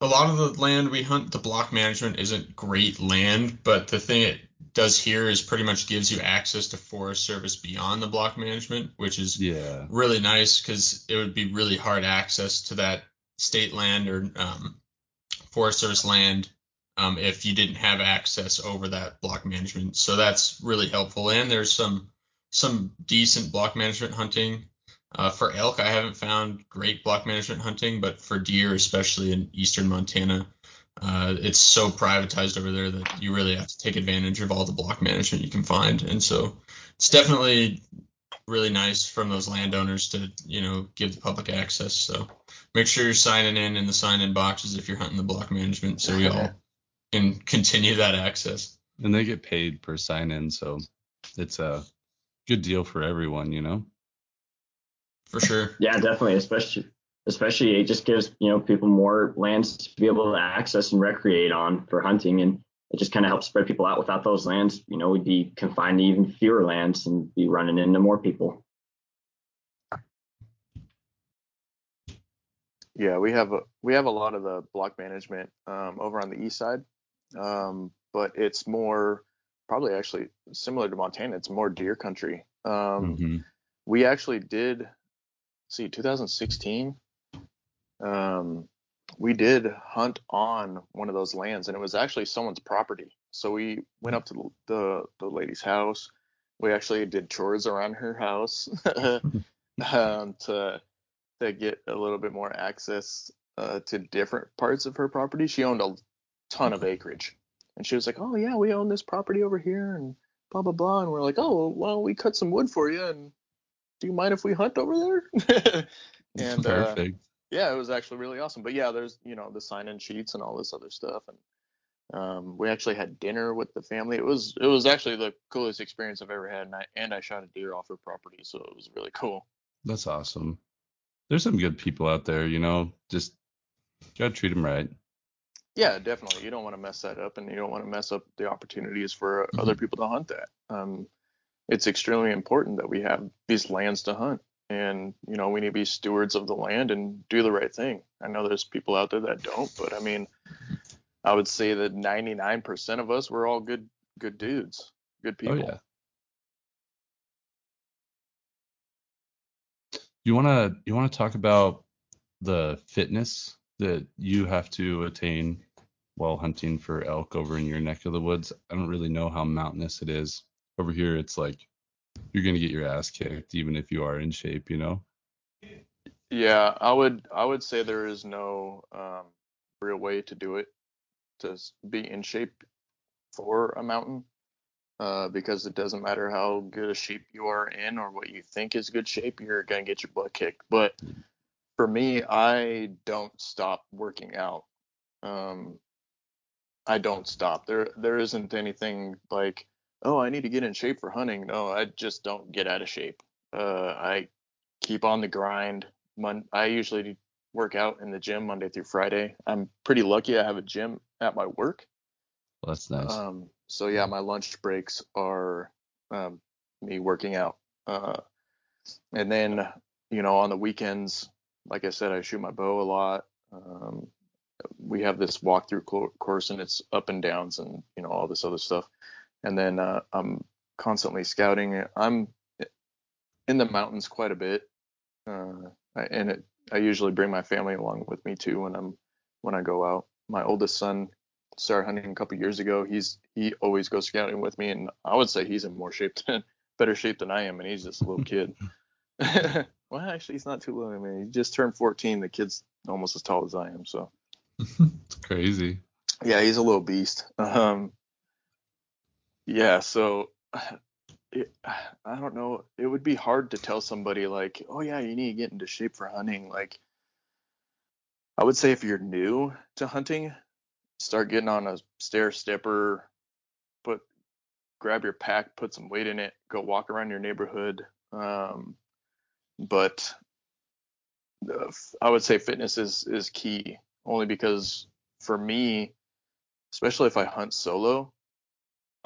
a lot of the land we hunt, the block management isn't great land, but the thing it does here is pretty much gives you access to Forest Service beyond the block management, which is Yeah, really nice because it would be really hard access to that state land or um, Forest Service land um, if you didn't have access over that block management. So that's really helpful. And there's some some decent block management hunting. Uh, for elk, I haven't found great block management hunting, but for deer, especially in eastern Montana, uh, it's so privatized over there that you really have to take advantage of all the block management you can find. And so it's definitely really nice from those landowners to you know give the public access. So make sure you're signing in in the sign-in boxes if you're hunting the block management, so we all can continue that access. and they get paid per sign in, so it's a good deal for everyone, you know. For sure. Yeah, definitely, especially especially it just gives you know people more lands to be able to access and recreate on for hunting, and it just kind of helps spread people out. Without those lands, you know, we'd be confined to even fewer lands and be running into more people. Yeah, we have a we have a lot of the block management um, over on the east side, um, but it's more probably actually similar to Montana. It's more deer country. Um, Mhm. we actually did see 2016 um we did hunt on one of those lands and it was actually someone's property so we went up to the the lady's house we actually did chores around her house um to to get a little bit more access uh, to different parts of her property she owned a ton of acreage and she was like oh yeah we own this property over here and blah blah blah and we're like oh well we cut some wood for you and do you mind if we hunt over there? and uh, Perfect. Yeah, it was actually really awesome. But yeah, there's you know the sign-in sheets and all this other stuff, and um, we actually had dinner with the family. It was it was actually the coolest experience I've ever had, and I and I shot a deer off her property, so it was really cool. That's awesome. There's some good people out there, you know. Just gotta treat them right. Yeah, definitely. You don't want to mess that up, and you don't want to mess up the opportunities for other people to hunt that. Um, it's extremely important that we have these lands to hunt, and you know we need to be stewards of the land and do the right thing. I know there's people out there that don't, but I mean, I would say that 99% of us we're all good good dudes, good oh, people. Oh yeah. You wanna you wanna talk about the fitness that you have to attain while hunting for elk over in your neck of the woods? I don't really know how mountainous it is. Over here it's like you're gonna get your ass kicked even if you are in shape, you know? Yeah, I would I would say there is no um, real way to do it. to be in shape for a mountain uh, because it doesn't matter how good a shape you are in or what you think is good shape, you're gonna get your butt kicked. But for me, I don't stop working out. Um, I don't stop. There there isn't anything like, oh, I need to get in shape for hunting. No, I just don't get out of shape. Uh, I keep on the grind. Mon- I usually work out in the gym Monday through Friday. I'm pretty lucky I have a gym at my work. Well, that's nice. Um, so yeah, my lunch breaks are um, me working out. Uh, and then, you know, on the weekends, like I said, I shoot my bow a lot. Um, we have this walkthrough co- course and it's up and downs and, you know, all this other stuff. And then uh, I'm constantly scouting. I'm in the mountains quite a bit. Uh, I- and it, I usually bring my family along with me too when I'm when I go out. My oldest son started hunting a couple years ago. He's he always goes scouting with me, and I would say he's in more shape than better shape than I am, and he's just a little kid. well, actually, he's not too little. I mean, he just turned 14. The kid's almost as tall as I am, so it's crazy. yeah, he's a little beast. Um, yeah, so it, I don't know. It would be hard to tell somebody like, oh yeah, you need to get into shape for hunting. Like, I would say if you're new to hunting, start getting on a stair stepper, put grab your pack, put some weight in it, go walk around your neighborhood. Um, but uh, I would say fitness is is key, only because for me, especially if I hunt solo,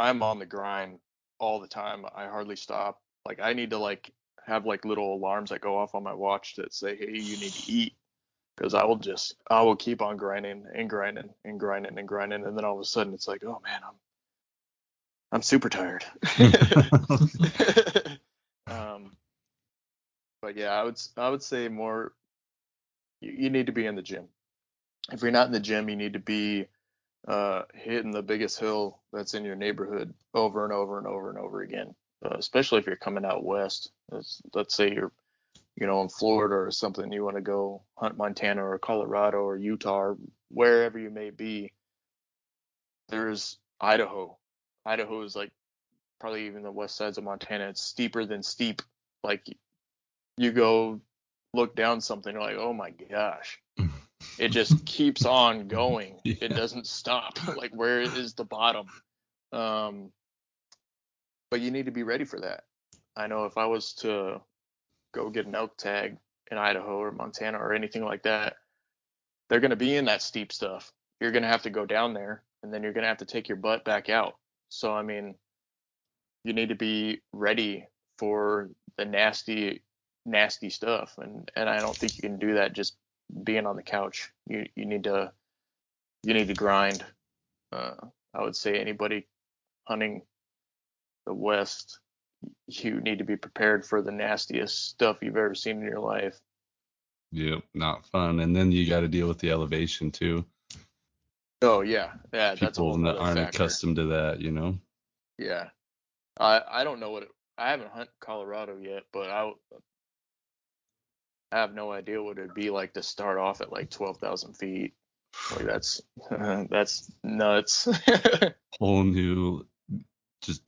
I'm on the grind all the time. I hardly stop. Like I need to like have like little alarms that go off on my watch that say, "Hey, you need to eat." Because I will just I will keep on grinding and grinding and grinding and grinding, and then all of a sudden it's like, oh man, I'm I'm super tired. um, but yeah, I would I would say more. You, you need to be in the gym. If you're not in the gym, you need to be uh, hitting the biggest hill that's in your neighborhood over and over and over and over again. Uh, especially if you're coming out west. Let's, let's say you're, you know, in Florida or something. You want to go hunt Montana or Colorado or Utah or wherever you may be. There's Idaho. Idaho is like probably even the west sides of Montana. It's steeper than steep. Like you go look down something, you're like, oh my gosh. It just keeps on going. Yeah. It doesn't stop. Like where is the bottom? Um, but you need to be ready for that. I know if I was to go get an elk tag in Idaho or Montana or anything like that, they're going to be in that steep stuff. You're going to have to go down there and then you're going to have to take your butt back out. So, I mean, you need to be ready for the nasty, nasty stuff. And, and I don't think you can do that just being on the couch. You, you need to, you need to grind. Uh, I would say anybody hunting the West, you need to be prepared for the nastiest stuff you've ever seen in your life. Yep, not fun. And then you got to deal with the elevation too. Oh yeah, yeah, that's a People whole that aren't factor. accustomed to that, you know. Yeah, I I don't know what it, I haven't hunted Colorado yet, but I I have no idea what it'd be like to start off at like twelve thousand feet. Like that's that's nuts. Whole new, just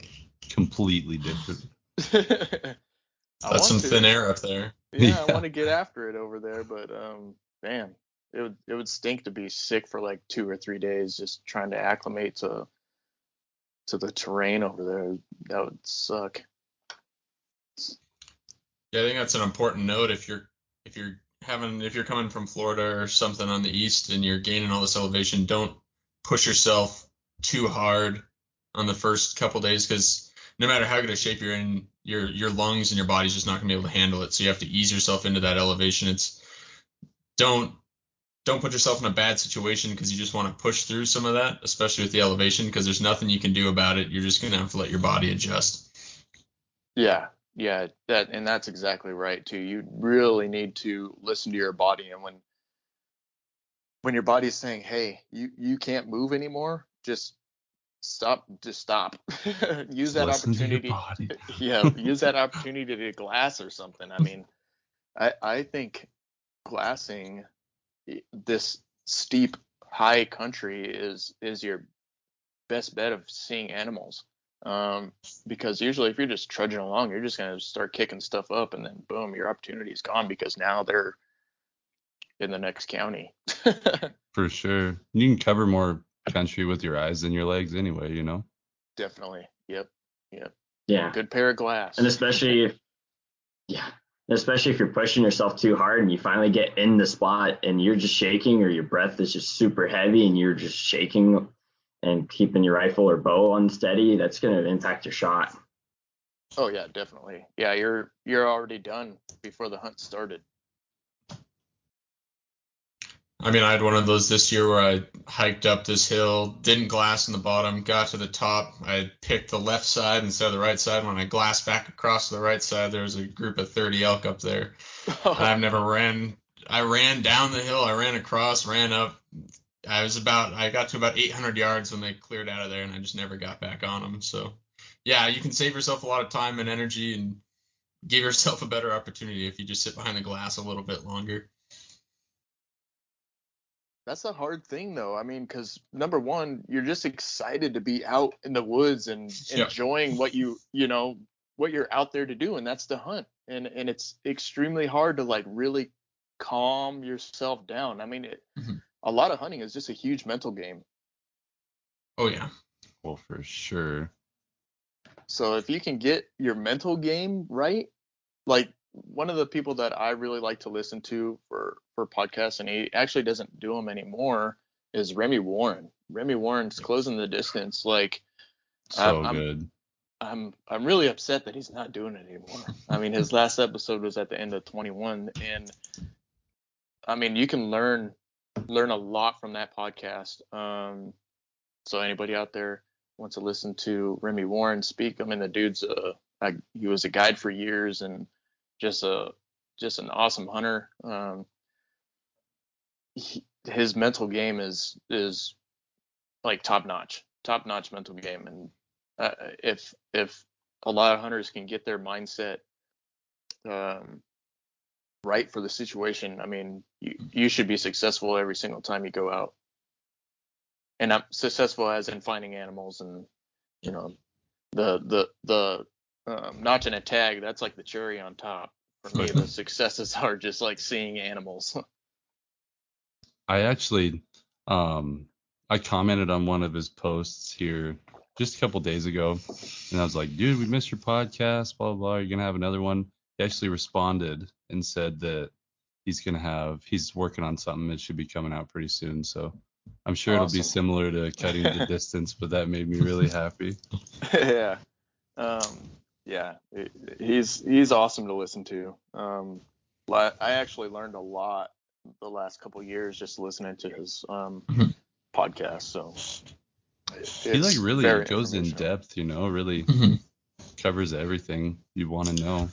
completely different. That's some to. thin air up there. Yeah, I want to get after it over there, but um, man, it would it would stink to be sick for like two or three days just trying to acclimate to to the terrain over there. That would suck. Yeah, I think that's an important note. If you're if you're having if you're coming from Florida or something on the east and you're gaining all this elevation, don't push yourself too hard on the first couple days because no matter how good a shape you're in, your your lungs and your body's just not gonna be able to handle it. So you have to ease yourself into that elevation. It's don't don't put yourself in a bad situation because you just want to push through some of that, especially with the elevation, because there's nothing you can do about it. You're just gonna have to let your body adjust. Yeah, yeah, that and that's exactly right too. You really need to listen to your body, and when when your body's saying, "Hey, you you can't move anymore," just stop. Just stop. use that listen opportunity. yeah, use that opportunity to glass or something. I mean, I I think glassing this steep high country is is your best bet of seeing animals. Um, because usually if you're just trudging along, you're just gonna start kicking stuff up, and then boom, your opportunity is gone because now they're in the next county. For sure. You can cover more country with your eyes than your legs anyway, you know? Definitely. Yep. Yep. Yeah. Good pair of glass. And especially if, yeah, especially if you're pushing yourself too hard and you finally get in the spot and you're just shaking or your breath is just super heavy and you're just shaking and keeping your rifle or bow unsteady, that's going to impact your shot. Oh yeah, definitely. Yeah, you're you're already done before the hunt started. I mean, I had one of those this year where I hiked up this hill, didn't glass in the bottom, got to the top. I picked the left side instead of the right side. When I glassed back across to the right side, there was a group of 30 elk up there. I've never ran. I ran down the hill. I ran across, ran up. I was about. I got to about 800 yards when they cleared out of there, and I just never got back on them. So, yeah, you can save yourself a lot of time and energy, and give yourself a better opportunity if you just sit behind the glass a little bit longer. That's a hard thing though. I mean, because number one, you're just excited to be out in the woods and enjoying what you you know what you're out there to do, and that's to hunt. And and it's extremely hard to like really calm yourself down. I mean, it, Mhm. A lot of hunting is just a huge mental game. Oh yeah. Well, for sure. So if you can get your mental game right, like one of the people that I really like to listen to for for podcasts, and he actually doesn't do them anymore, is Remi Warren. Remi Warren's closing the distance. Like So I'm- good. I'm I'm really upset that he's not doing it anymore. I mean, his last episode was at the end of 21, and I mean, you can learn learn a lot from that podcast. Um, so anybody out there wants to listen to Remi Warren speak, I mean, the dude's a, a he was a guide for years and just a just an awesome hunter. Um, he, his mental game is is like top notch, top notch mental game, and uh, if if a lot of hunters can get their mindset um, right for the situation, I mean, you you should be successful every single time you go out. And I'm successful as in finding animals and you know the the the um, notching a tag. That's like the cherry on top. For me, the successes are just like seeing animals. I actually um I commented on one of his posts here just a couple days ago and I was like, dude, we missed your podcast, blah blah blah. You're gonna have another one. He actually responded and said that he's gonna have he's working on something that should be coming out pretty soon. So I'm sure it'll be similar to cutting the distance, but that made me really happy. yeah. Um, yeah. He's he's awesome to listen to. Um, I actually learned a lot the last couple years just listening to his um, Mhm. podcast. So he like really goes in depth, you know, really Mhm. covers everything you want to know.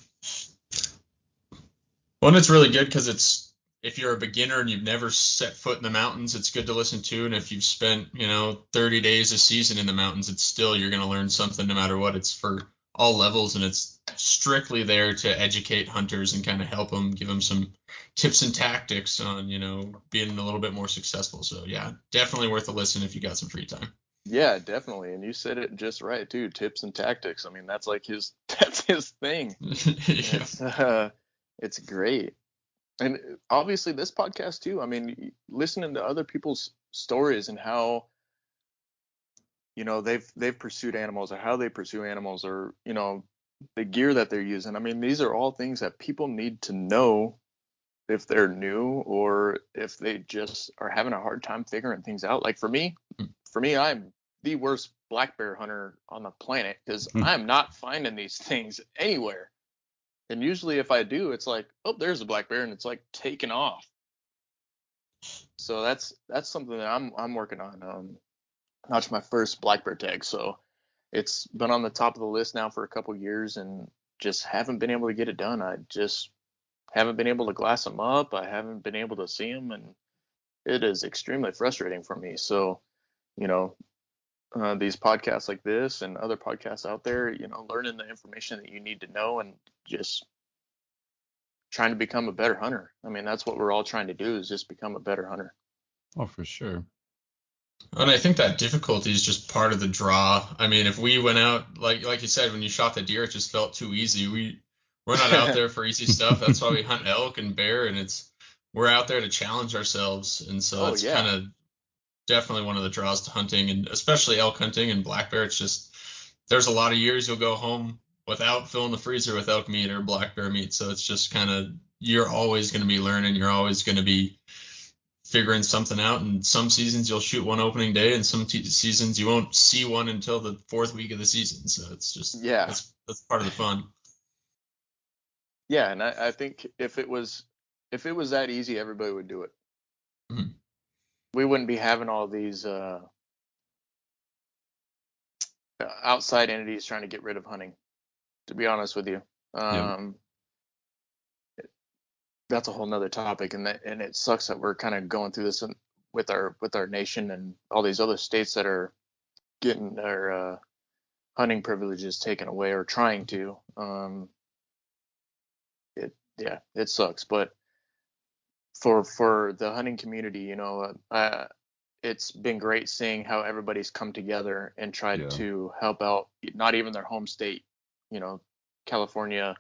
Well, and it's really good because it's if you're a beginner and you've never set foot in the mountains, it's good to listen to. And if you've spent, you know, 30 days a season in the mountains, it's still you're going to learn something no matter what. It's for all levels, and it's strictly there to educate hunters and kind of help them, give them some tips and tactics on, you know, being a little bit more successful. So yeah, definitely worth a listen if you got some free time. Yeah, definitely. And you said it just right too. Tips and tactics. I mean, that's like his that's his thing. yeah. It's uh, it's great. And obviously this podcast too. I mean, listening to other people's stories and how you know they've they've pursued animals or how they pursue animals or you know the gear that they're using. I mean, these are all things that people need to know if they're new or if they just are having a hard time figuring things out. Like for me, for me, I'm the worst black bear hunter on the planet because Hmm. I'm not finding these things anywhere. And usually, if I do, it's like, oh, there's a black bear, and it's like taken off. So that's that's something that I'm I'm working on. Um, notch my first black bear tag. So it's been on the top of the list now for a couple years, and just haven't been able to get it done. I just haven't been able to glass them up. I haven't been able to see them, and it is extremely frustrating for me. So, you know, uh, these podcasts like this and other podcasts out there, you know, learning the information that you need to know and just trying to become a better hunter. I mean, that's what we're all trying to do is just become a better hunter. Oh, for sure. And I think that difficulty is just part of the draw. I mean, if we went out like like you said, when you shot the deer, it just felt too easy. We we're not out there for easy stuff. That's why we hunt elk and bear, and it's we're out there to challenge ourselves. And so Oh, that's yeah. kind of definitely one of the draws to hunting, and especially elk hunting and black bear. It's just there's a lot of years you'll go home without filling the freezer with elk meat or black bear meat. So it's just kind of you're always going to be learning. You're always going to be figuring something out. And some seasons you'll shoot one opening day, and some te- seasons you won't see one until the fourth week of the season. So it's just Yeah. that's that's part of the fun. Yeah, and I, I think if it was if it was that easy, everybody would do it. Mhm. We wouldn't be having all these uh, outside entities trying to get rid of hunting. To be honest with you, um, that's a whole nother topic, and that and it sucks that we're kind of going through this with our with our nation and all these other states that are getting their uh, hunting privileges taken away or trying to. Um, it yeah, it sucks, but for for the hunting community, you know, uh, uh, it's been great seeing how everybody's come together and tried Yeah. to help out. Not even their home state, you know, California.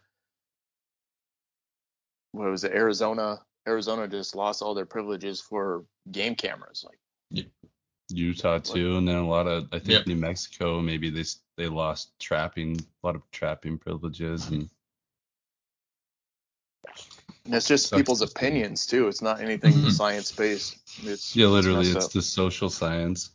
What was it? Arizona. Arizona just lost all their privileges for game cameras. Like, Utah too, and then a lot of I think Yep. New Mexico maybe they they lost trapping a lot of trapping privileges and and it's just Sucks people's opinions too. It's not anything Mhm. science based. It's yeah literally messed it's the social science.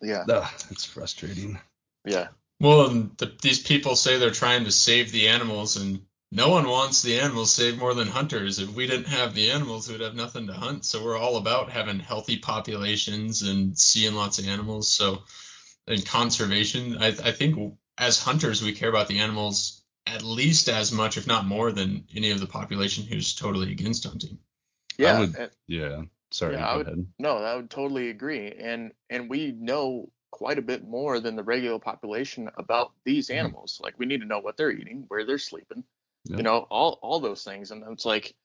yeah, Ugh, it's frustrating. yeah, Well, and the, these people say they're trying to save the animals, and no one wants the animals saved more than hunters. If we didn't have the animals, we'd have nothing to hunt. So we're all about having healthy populations and seeing lots of animals. So, and conservation, I, I think as hunters, we care about the animals at least as much, if not more, than any of the population who's totally against hunting. yeah. would- and- Yeah. Sorry, Yeah, I would- ahead. No, I would totally agree. And and we know quite a bit more than the regular population about these Mhm. animals. Like we need to know what they're eating, where they're sleeping, Yeah. you know, all all those things. And it's like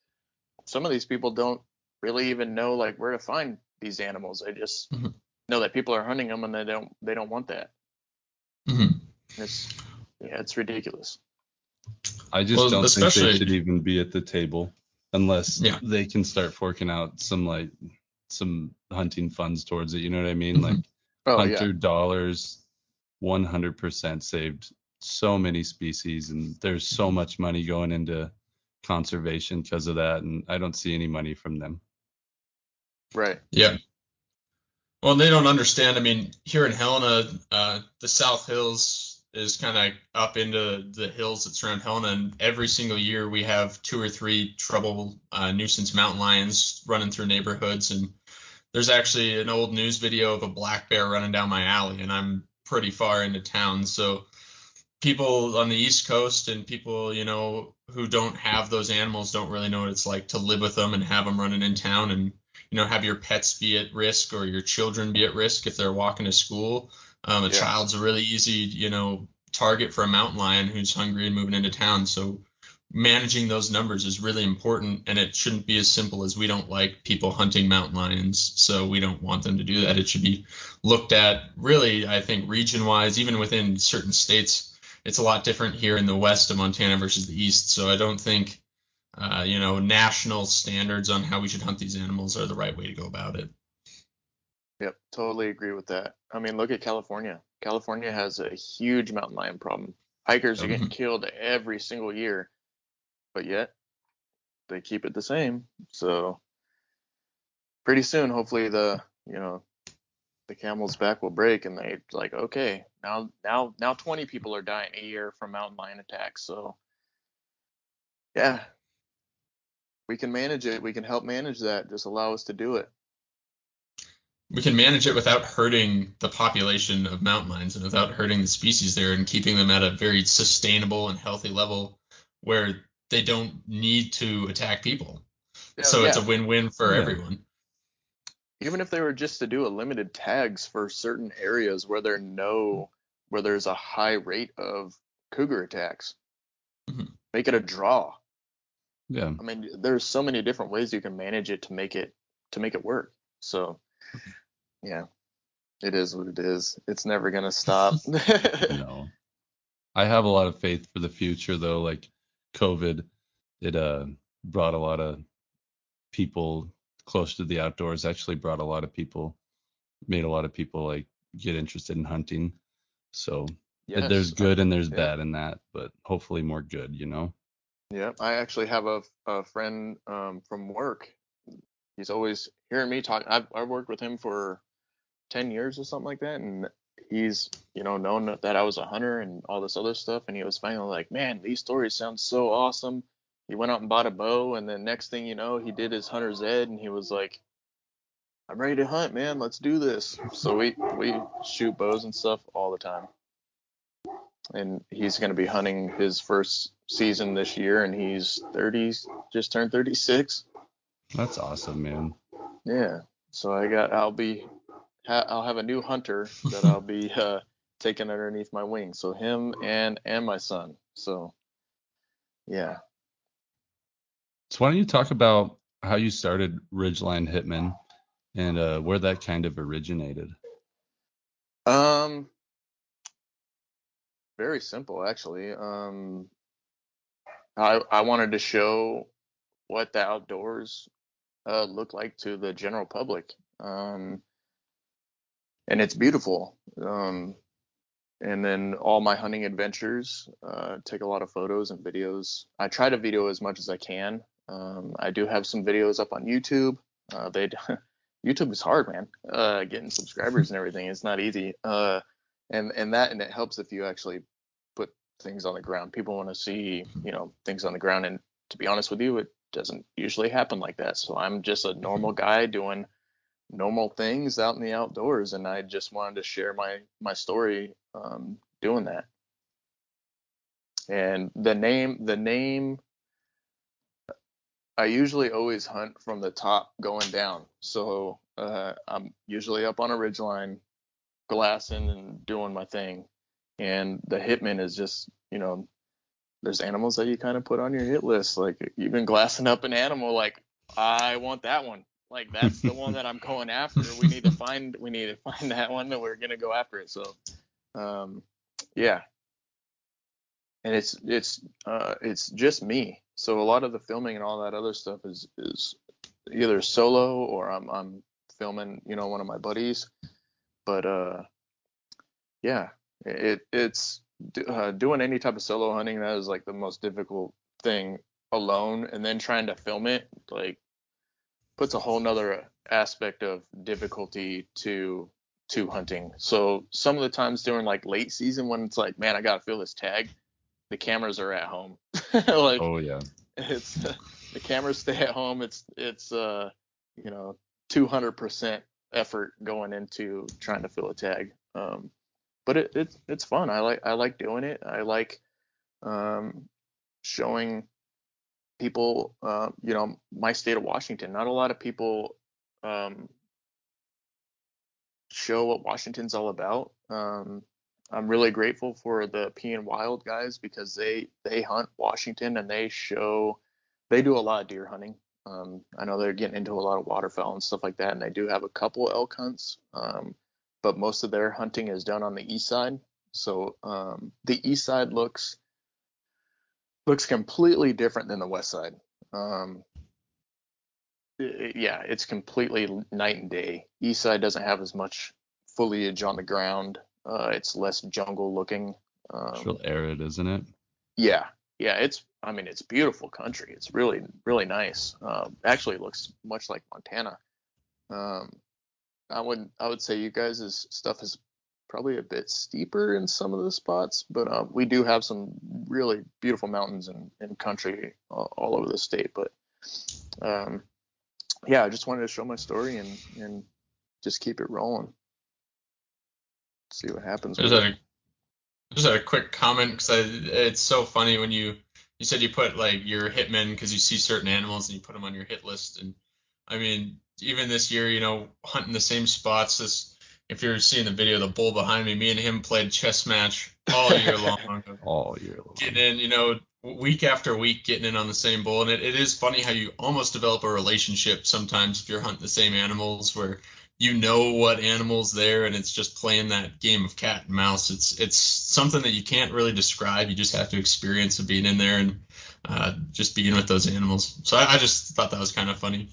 some of these people don't really even know like where to find these animals. They just Mm-hmm. Mhm. know that people are hunting them and they don't they don't want that. Mm-hmm. It's yeah, it's ridiculous. I just Well, don't think they should even be at the table unless Yeah. they can start forking out some like some hunting funds towards it. You know what I mean? Mhm. Like Oh hunter yeah. dollars, 100% saved so many species, and there's so much money going into conservation because of that, and I don't see any money from them. Right. Yeah. Well, they don't understand. I mean, here in Helena, uh, the South Hills is kind of up into the hills that surround Helena, and every single year we have two or three trouble uh, nuisance mountain lions running through neighborhoods. And there's actually an old news video of a black bear running down my alley, and I'm pretty far into town, so people on the East Coast and people, you know, who don't have those animals don't really know what it's like to live with them and have them running in town and you know have your pets be at risk or your children be at risk if they're walking to school. Um, a Yeah. child's a really easy, you know, target for a mountain lion who's hungry and moving into town. So managing those numbers is really important and it shouldn't be as simple as we don't like people hunting mountain lions so we don't want them to do that it should be looked at really i think region wise even within certain states it's a lot different here in the west of montana versus the east so i don't think uh, you know national standards on how we should hunt these animals are the right way to go about it Yep, totally agree with that. I mean, look at California. California has a huge mountain lion problem. Hikers are getting mm-hmm. killed every single year, but yet they keep it the same. So pretty soon, hopefully, the you know the camel's back will break, and they like, okay, now now now 20 people are dying a year from mountain lion attacks. So yeah, we can manage it. We can help manage that. Just allow us to do it. We can manage it without hurting the population of mountain lions and without hurting the species there and keeping them at a very sustainable and healthy level where they don't need to attack people. so it's a win-win for Yeah. everyone. even if they were just to do a limited tags for certain areas where there no where there's a high rate of cougar attacks Mhm. make it a draw Yeah. i mean there's so many different ways you can manage it to make it to make it work so yeah It is what it is. It's never gonna stop. no. I have a lot of faith for the future though. Like COVID, it uh brought a lot of people close to the outdoors. Actually, brought a lot of people, made a lot of people like get interested in hunting. So Yes, there's good and there's yeah. bad in that, but hopefully more good. You know. Yeah, I actually have a, a friend um, from work. He's always hearing me talk. I've, I've worked with him for 10 years or something like that. And he's, you know, known that, I was a hunter and all this other stuff. And he was finally like, man, these stories sound so awesome. He went out and bought a bow. And then next thing you know, he did his hunter's ed and he was like, I'm ready to hunt, man. Let's do this. So we, we shoot bows and stuff all the time. And he's going to be hunting his first season this year and he's 30, just turned 36. That's awesome, man. Yeah. So I got I'll be ha, I'll have a new hunter that I'll be uh, taking underneath my wing. So him and and my son. So yeah. So why don't you talk about how you started Ridgeline Hitmen and uh, where that kind of originated? Um very simple actually. Um I I wanted to show what the outdoors uh, look like to the general public. Um and it's beautiful. Um and then all my hunting adventures uh, take a lot of photos and videos. I try to video as much as i can. Um, i do have some videos up on youtube. Uh, they youtube is hard man. Uh, getting subscribers and everything it's not easy. Uh, and and that and it helps if you actually put things on the ground. People want to see you know things on the ground and to be honest with you it doesn't usually happen like that. So i'm just a normal guy doing normal things out in the outdoors and i just wanted to share my my story um, doing that. And the name the name i usually always hunt from the top going down. So uh, i'm usually up on a ridgeline, glassing and doing my thing. And the hitman is just you know there's animals that you kind of put on your hit list like you've been glassing up an animal like i want that one like that's the one that I'm going after. We need to find we need to find that one that we're gonna go after it. So um yeah. And it's it's uh it's just me. So a lot of the filming and all that other stuff is is either solo or I'm I'm filming, you know, one of my buddies. But uh yeah, it it's uh, doing any type of solo hunting that is like the most difficult thing alone and then trying to film it like puts a whole nother aspect of difficulty to to hunting. So some of the times during like late season when it's like, man, I gotta feel this tag, the cameras are at home. like Oh yeah. it's the cameras stay at home. It's it's uh you know 200% effort going into trying to fill a tag. Um, but it, it's it's fun. I like I like doing it. I like um, showing people, uh, you know, my state of Washington. Not a lot of people um, show what Washington's all about. Um, I'm really grateful for the P and Wild guys because they they hunt Washington and they show they do a lot of deer hunting. Um, I know they're getting into a lot of waterfowl and stuff like that, and they do have a couple elk hunts. Um, but most of their hunting is done on the east side. So um, the east side looks looks completely different than the west side. Um, it- yeah, it's completely night and day. East side doesn't have as much foliage on the ground. Uh, it's less jungle looking. It's Um, real arid, isn't it? yeah, yeah, it's. I mean, it's beautiful country. It's really, really nice. Um, actually, looks much like Montana. Um, I would, I would say you guys' stuff is probably a bit steeper in some of the spots, but uh, we do have some really beautiful mountains and, and country all, all over the state. But um, yeah, I just wanted to show my story and and just keep it rolling. See what happens. With a, just had a quick comment because it's so funny when you you said you put like your hitmen because you see certain animals and you put them on your hit list and I mean even this year you know hunting the same spots this if you're seeing the video of the bull behind me me and him played chess match all year long. All year long. getting in you know week after week getting in on the same bull, and it, it is funny how you almost develop a relationship sometimes if you're hunting the same animals where you know what animals there and it's just playing that game of cat and mouse. It's it's something that you can't really describe. You just have to experience of being in there and uh, just being with those animals. So I, I, just thought that was kind of funny.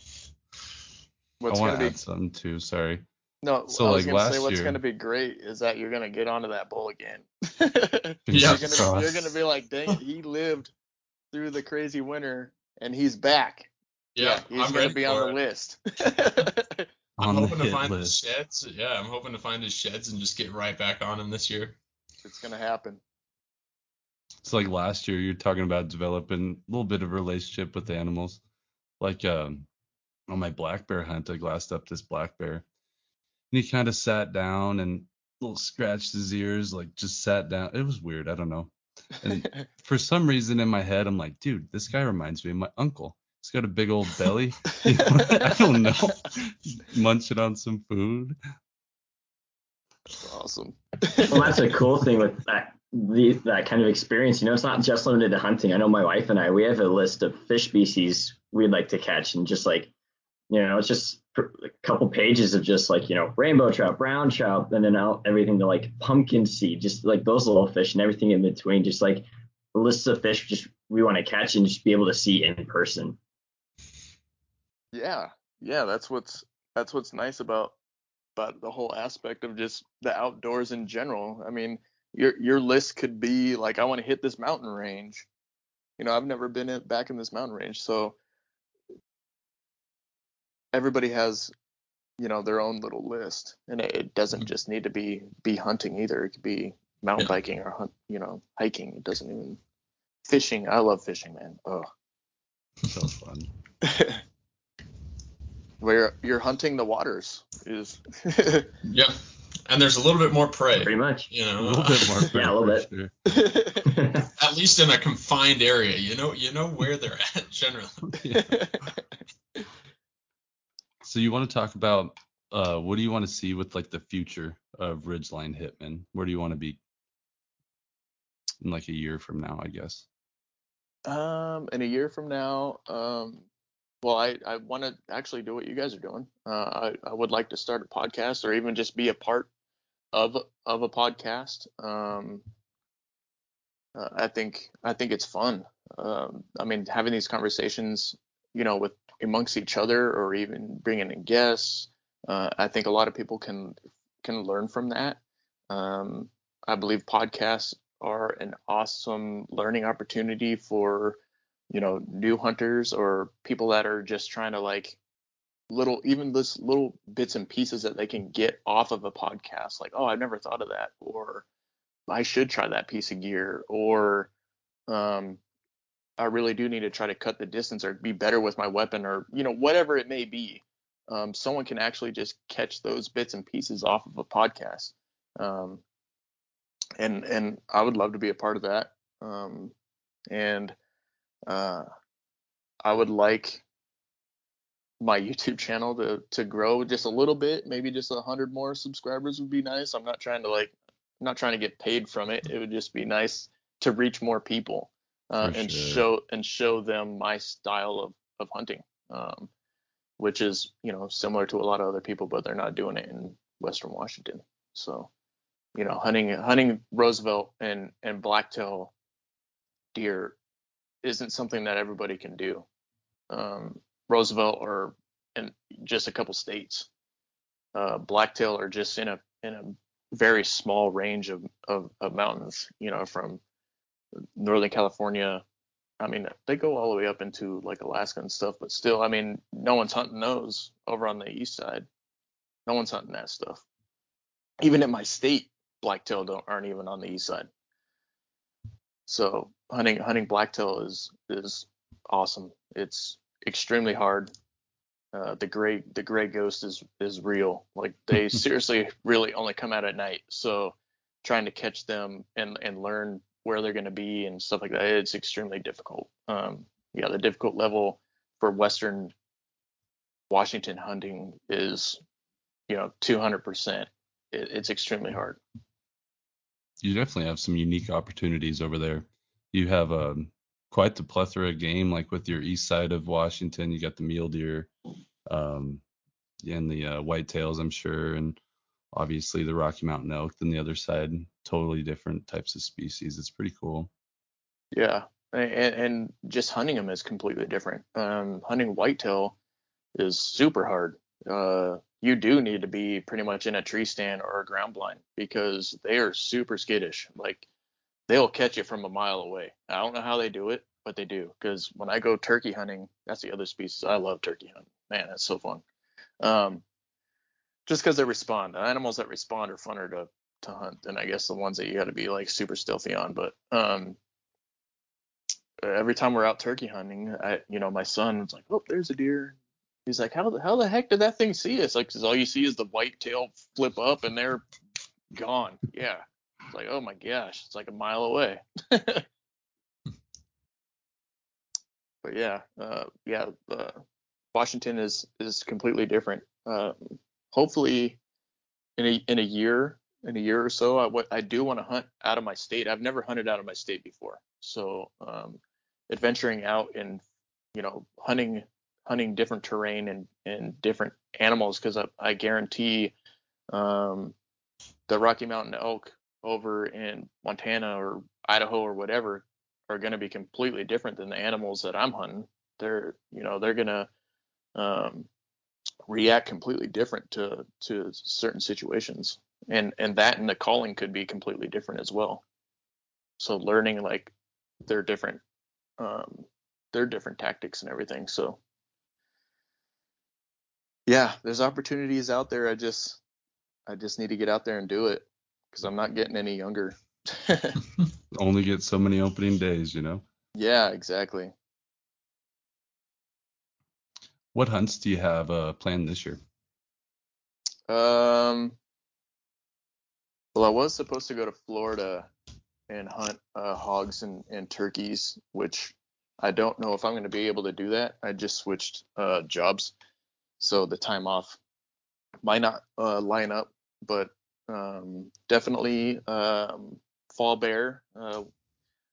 What's I want to add something too sorry no so I was like gonna say what's year, gonna be great is that you're gonna get onto that bull again yeah, you're, gonna, you're gonna be like dang it, he lived through the crazy winter and he's back yeah, yeah he's I'm gonna be on it. the list I'm hoping to find list. his sheds. Yeah, I'm hoping to find his sheds and just get right back on him this year. It's gonna happen. It's like last year you're talking about developing a little bit of a relationship with the animals. Like um, on my black bear hunt, I glassed up this black bear, and he kind of sat down and little scratched his ears, like just sat down. It was weird. I don't know. And for some reason in my head, I'm like, dude, this guy reminds me of my uncle. He's got a big old belly. I don't know. Munching on some food. That's awesome. well, that's a cool thing with that the, that kind of experience. You know, it's not just limited to hunting. I know my wife and I, we have a list of fish species we'd like to catch, and just like, you know, it's just a couple pages of just like, you know, rainbow trout, brown trout, and then out everything to like pumpkin seed, just like those little fish and everything in between. Just like lists of fish, just we want to catch and just be able to see in person. Yeah, yeah, that's what's that's what's nice about about the whole aspect of just the outdoors in general. I mean, your your list could be like, I want to hit this mountain range. You know, I've never been back in this mountain range, so everybody has, you know, their own little list, and it, it doesn't mm-hmm. just need to be be hunting either. It could be mountain yeah. biking or hunt, you know, hiking. It doesn't even fishing. I love fishing, man. Oh, so fun. where you're hunting the waters is yeah and there's a little bit more prey pretty much you know a little bit more prey, yeah a little bit sure. at least in a confined area you know you know where they're at generally yeah. So you want to talk about uh, what do you want to see with like the future of Ridgeline Hitmen where do you want to be in like a year from now i guess um in a year from now um well, I, I want to actually do what you guys are doing. Uh, I, I would like to start a podcast or even just be a part of of a podcast. Um, uh, I think I think it's fun. Um, I mean, having these conversations, you know, with amongst each other or even bringing in guests. Uh, I think a lot of people can can learn from that. Um, I believe podcasts are an awesome learning opportunity for you know new hunters or people that are just trying to like little even this little bits and pieces that they can get off of a podcast like oh i've never thought of that or i should try that piece of gear or um i really do need to try to cut the distance or be better with my weapon or you know whatever it may be. Um, someone can actually just catch those bits and pieces off of a podcast. Um, and and i would love to be a part of that. Um, and uh, I would like my YouTube channel to to grow just a little bit, maybe just a hundred more subscribers would be nice. I'm not trying to like, I'm not trying to get paid from it. It would just be nice to reach more people uh, and sure. show and show them my style of of hunting, um, which is you know similar to a lot of other people, but they're not doing it in Western Washington. So, you know, hunting hunting Roosevelt and and blacktail deer isn't something that everybody can do. Um, Roosevelt or in just a couple states. Uh, Blacktail are just in a in a very small range of, of, of mountains. You know, from Northern California. I mean, they go all the way up into like Alaska and stuff, but still, I mean, no one's hunting those over on the east side. No one's hunting that stuff. Even in my state, blacktail don't aren't even on the east side. So hunting hunting blacktail is is awesome. It's extremely hard. Uh, the gray the gray ghost is is real. Like they seriously really only come out at night. So trying to catch them and and learn where they're going to be and stuff like that, it's extremely difficult. Um, yeah, the difficult level for Western Washington hunting is, you know, 200%. It, it's extremely hard you definitely have some unique opportunities over there. You have a quite the plethora of game. Like with your east side of Washington, you got the mule deer, um, and the uh, whitetails, I'm sure, and obviously the Rocky Mountain elk. Then the other side, totally different types of species. It's pretty cool. Yeah, and, and just hunting them is completely different. Um, hunting whitetail is super hard. Uh, you do need to be pretty much in a tree stand or a ground blind because they are super skittish. Like they'll catch you from a mile away. I don't know how they do it, but they do. Because when I go turkey hunting, that's the other species. I love turkey hunting. Man, that's so fun. Um, just because they respond. The animals that respond are funner to to hunt than I guess the ones that you got to be like super stealthy on. But um, every time we're out turkey hunting, I, you know, my son was like, oh, there's a deer. He's like, how the how the heck did that thing see us? Like, cause all you see is the white tail flip up and they're gone. Yeah. It's like, oh my gosh, it's like a mile away. but yeah, uh, yeah, uh, Washington is is completely different. Uh, hopefully, in a in a year, in a year or so, I, what I do want to hunt out of my state. I've never hunted out of my state before, so um, adventuring out and you know hunting hunting different terrain and and different animals because I, I guarantee um, the Rocky Mountain elk over in Montana or Idaho or whatever are going to be completely different than the animals that I'm hunting. They're you know they're going to um, react completely different to to certain situations. And and that and the calling could be completely different as well. So learning like their different um their different tactics and everything. So yeah there's opportunities out there. I just i just need to get out there and do it because i'm not getting any younger. Only get so many opening days you know? Yeah exactly what hunts do you have uh, planned this year? Um, well, I was supposed to go to Florida and hunt uh, hogs and, and turkeys, which I don't know if I'm going to be able to do that. I just switched uh, jobs, so the time off might not uh, line up, but um, definitely um, fall bear. Uh,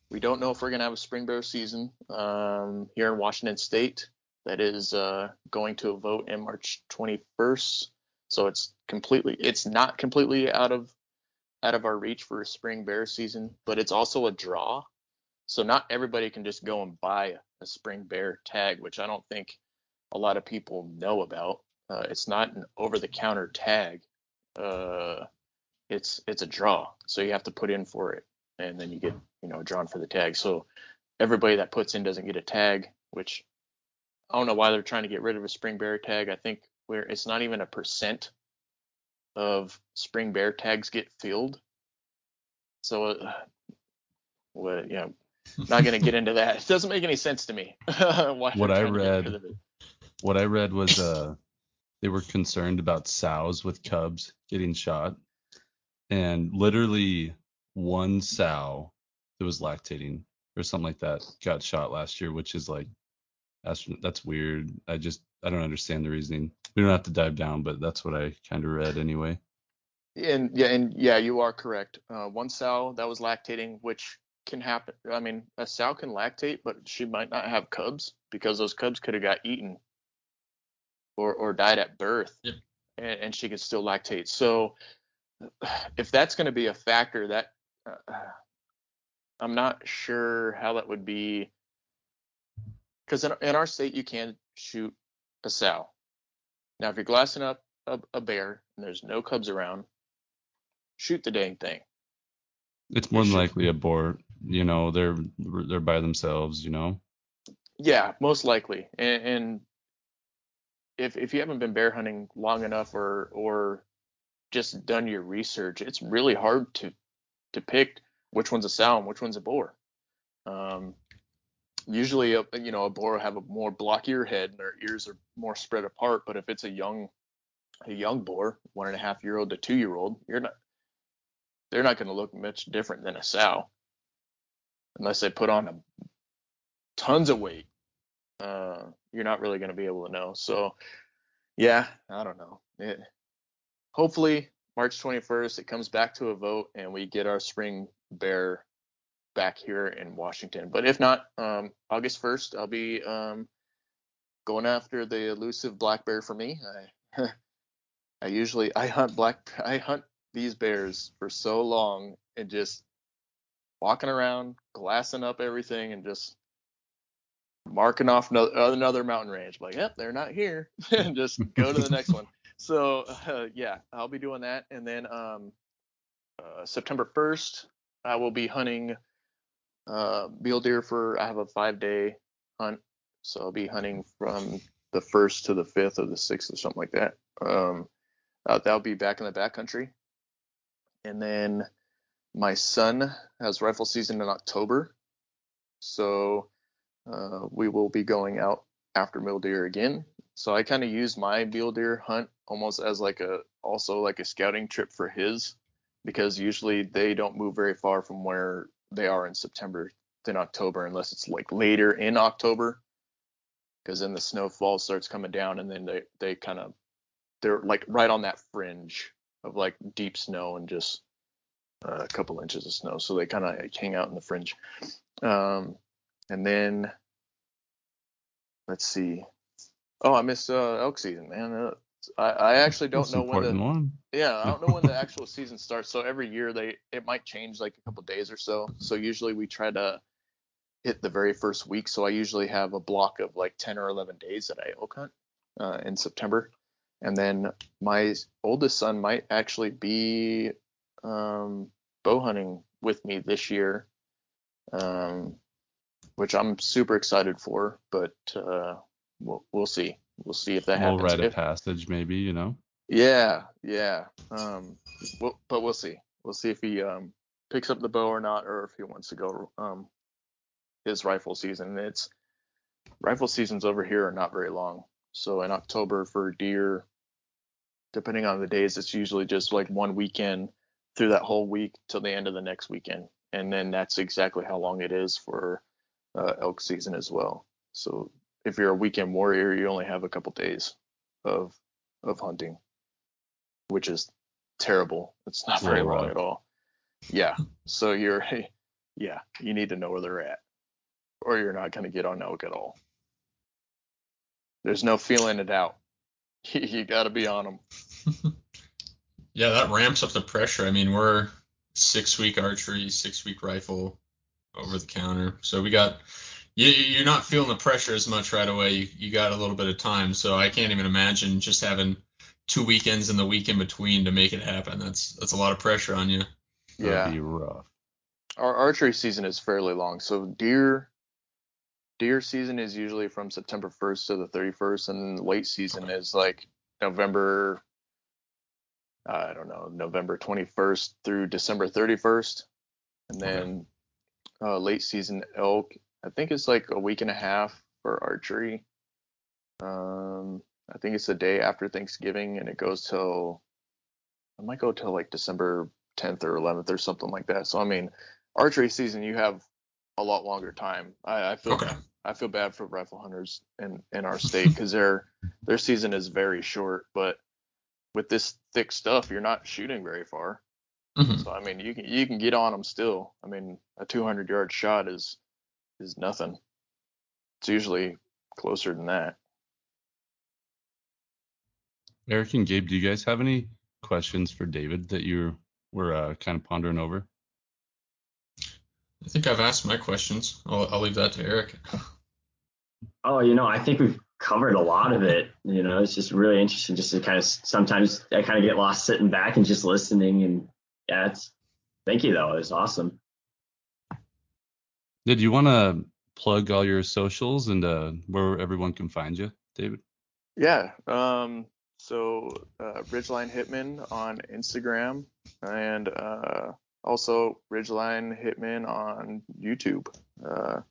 we don't know if we're going to have a spring bear season um, here in Washington State that is uh, going to a vote in March 21st. So it's completely, it's not completely out of out of our reach for spring bear season, but it's also a draw. So not everybody can just go and buy a spring bear tag, which I don't think a lot of people know about. Uh, it's not an over-the-counter tag. Uh, it's it's a draw, so you have to put in for it, and then you get you know drawn for the tag. So everybody that puts in doesn't get a tag, which I don't know why they're trying to get rid of a spring bear tag. I think where it's not even a percent of spring bear tags get filled. So, uh, what, you know, not going to get into that. It doesn't make any sense to me. what I read, what I read was uh, they were concerned about sows with cubs getting shot, and literally one sow that was lactating or something like that got shot last year, which is like that's that's weird. I just I don't understand the reasoning. We don't have to dive down, but that's what I kind of read anyway. And yeah, and yeah, you are correct. Uh, one sow that was lactating, which can happen. I mean, a sow can lactate, but she might not have cubs because those cubs could have got eaten or or died at birth, yep. and, and, she could still lactate. So if that's going to be a factor, that uh, I'm not sure how that would be because in, in our state you can shoot a sow. Now, if you're glassing up a, a bear and there's no cubs around, shoot the dang thing. It's more than likely a boar. You know, they're they're by themselves. You know. Yeah, most likely. And, and if if you haven't been bear hunting long enough or or just done your research, it's really hard to to pick which one's a sow and which one's a boar. Um, usually a you know a boar have a more blockier head and their ears are more spread apart but if it's a young a young boar one and a half year old to two year old you're not they're not going to look much different than a sow. Unless they put on a, tons of weight uh, you're not really going to be able to know. So yeah i don't know. It, hopefully march 21st it comes back to a vote and we get our spring bear back here in Washington. But if not, um, August 1st, I'll be um, going after the elusive black bear for me. I, I usually I hunt black I hunt these bears for so long and just walking around, glassing up everything, and just marking off no, another mountain range. Like, yep, they're not here, and just go to the next one. So uh, yeah, I'll be doing that, and then um, uh, September 1st, I will be hunting uh, mule deer for. I have a five day hunt, so I'll be hunting from the first to the fifth or the sixth or something like that. Um, uh, that'll be back in the backcountry, and then my son has rifle season in October, so uh, we will be going out after mule deer again. So I kind of use my mule deer hunt almost as like a also like a scouting trip for his because usually they don't move very far from where they are in September than October unless it's like later in October. Because then the snowfall starts coming down and then they they kind of they're like right on that fringe of like deep snow and just uh, a couple inches of snow. So they kind of like hang out in the fringe. Um, and then let's see. Oh i missed uh, elk season man. Uh, I, I actually don't That's know when the one. yeah, I don't know when the actual season starts. So every year they it might change like a couple days or so. So usually we try to hit the very first week. So I usually have a block of like 10 or 11 days that I elk hunt uh, in September. And then my oldest son might actually be um, bow hunting with me this year, um, which I'm super excited for. But uh, we'll we'll see. We'll see if that happens. We'll happens. rite a If- passage, maybe. You know. yeah, yeah. Um, we'll, but we'll see. We'll see if he um picks up the bow or not, or if he wants to go um his rifle season. It's rifle seasons over here are not very long. So in October for deer, depending on the days, it's usually just like one weekend through that whole week till the end of the next weekend, and then that's exactly how long it is for uh, elk season as well. So if you're a weekend warrior, you only have a couple days of of hunting, which is terrible. It's not very oh, long rough. at all. Yeah. So you're yeah, you need to know where they're at. Or you're not gonna get on elk at all. There's no feeling it out. you gotta be on them. Yeah, that ramps up the pressure. I mean, we're six week archery, six week rifle over the counter. So we got you, you're not feeling the pressure as much right away. You, you got a little bit of time. So I can't even imagine just having two weekends and the week in between to make it happen. That's that's a lot of pressure on you. That'd Yeah. be rough. Our archery season is fairly long. So deer deer season is usually from September 1st to the 31st, and late season is like November. I don't know, November 21st through December 31st, and Okay. then uh, late season elk. I think it's like a week and a half for archery. Um, I think it's the day after Thanksgiving, and it goes till I might go till like December 10th or 11th or something like that. So I mean, archery season you have a lot longer time. I, I feel Okay. I feel bad for rifle hunters in in our state because their their season is very short. But with this thick stuff, you're not shooting very far. Mhm. So I mean, you can you can get on them still. I mean, a 200 yard shot is is nothing. It's usually closer than that. Eric and Gabe, do you guys have any questions for David that you were uh, kind of pondering over? I think I've asked my questions. I'll, I'll leave that to Eric. Oh, you know, I think we've covered a lot of it. You know, it's just really interesting just to kind of sometimes I kind of get lost sitting back and just listening. And yeah, it's thank you though. It was awesome. Did you want to plug all your socials and uh, where everyone can find you, David? Yeah. Um. So uh, Ridgeline Hitmen on Instagram and uh, also Ridgeline Hitmen on YouTube. Uh,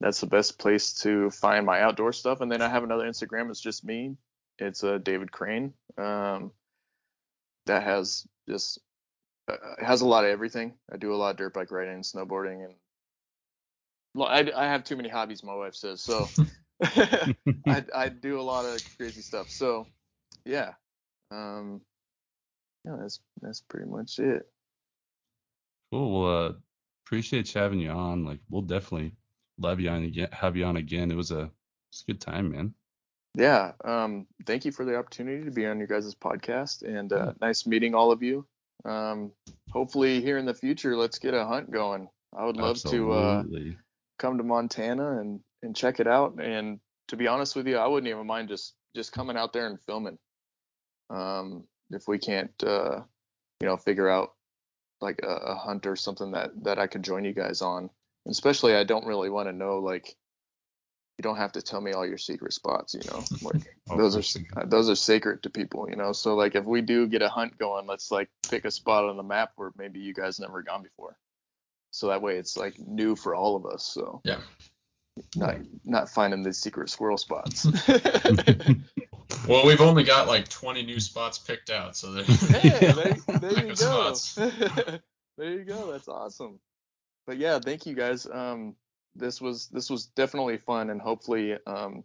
that's the best place to find my outdoor stuff. And then I have another Instagram. It's just me. It's uh, David Crane. Um, that has just uh, has a lot of everything. I do a lot of dirt bike riding, snowboarding, and I, I have too many hobbies. My wife says so. I, I do a lot of crazy stuff. So yeah, um, yeah, that's that's pretty much it. Cool. Well, uh, appreciate you having you on. Like we'll definitely love you on again, have you on again. It was a it's a good time, man. Yeah. Um, thank you for the opportunity to be on your guys' podcast and uh, nice meeting all of you. Um, hopefully here in the future, let's get a hunt going. I would love to uh, Absolutely. Come to Montana and, and check it out. And to be honest with you, I wouldn't even mind just, just coming out there and filming. Um, if we can't, uh, you know, figure out like a, a hunt or something that, that I could join you guys on. And especially, I don't really want to know, like, you don't have to tell me all your secret spots, you know, like those are, those are sacred to people, you know? So like, if we do get a hunt going, let's like pick a spot on the map where maybe you guys never gone before. So that way it's like new for all of us. So Yeah. not, not finding the secret squirrel spots. Well, we've only got like 20 new spots picked out, so there. Hey, there, there you go. there you go. That's awesome. But yeah, thank you guys. Um, this was this was definitely fun, and hopefully, um,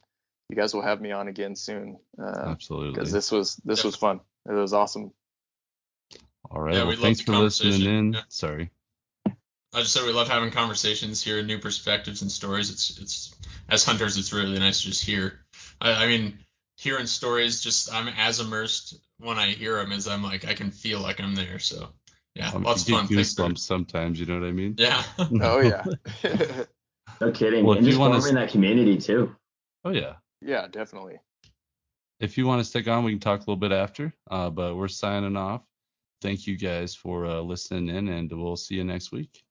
you guys will have me on again soon. Uh, Absolutely. because this was this was fun. It was awesome. All right. Yeah, well, thanks for listening in. Yeah. Sorry. I just said we love having conversations, hearing new perspectives and stories. It's it's as hunters, it's really nice to just hear. I, I mean, hearing stories, just I'm as immersed when I hear them as I'm like I can feel like I'm there. So yeah, Um, lots of fun. get for- goosebumps sometimes. You know what I mean? Yeah. Oh yeah, No kidding. Well, if and you just wanna forming that community too. Oh yeah. yeah, definitely. If you want to stick on, we can talk a little bit after. Uh, but we're signing off. Thank you guys for uh, listening in, and we'll see you next week.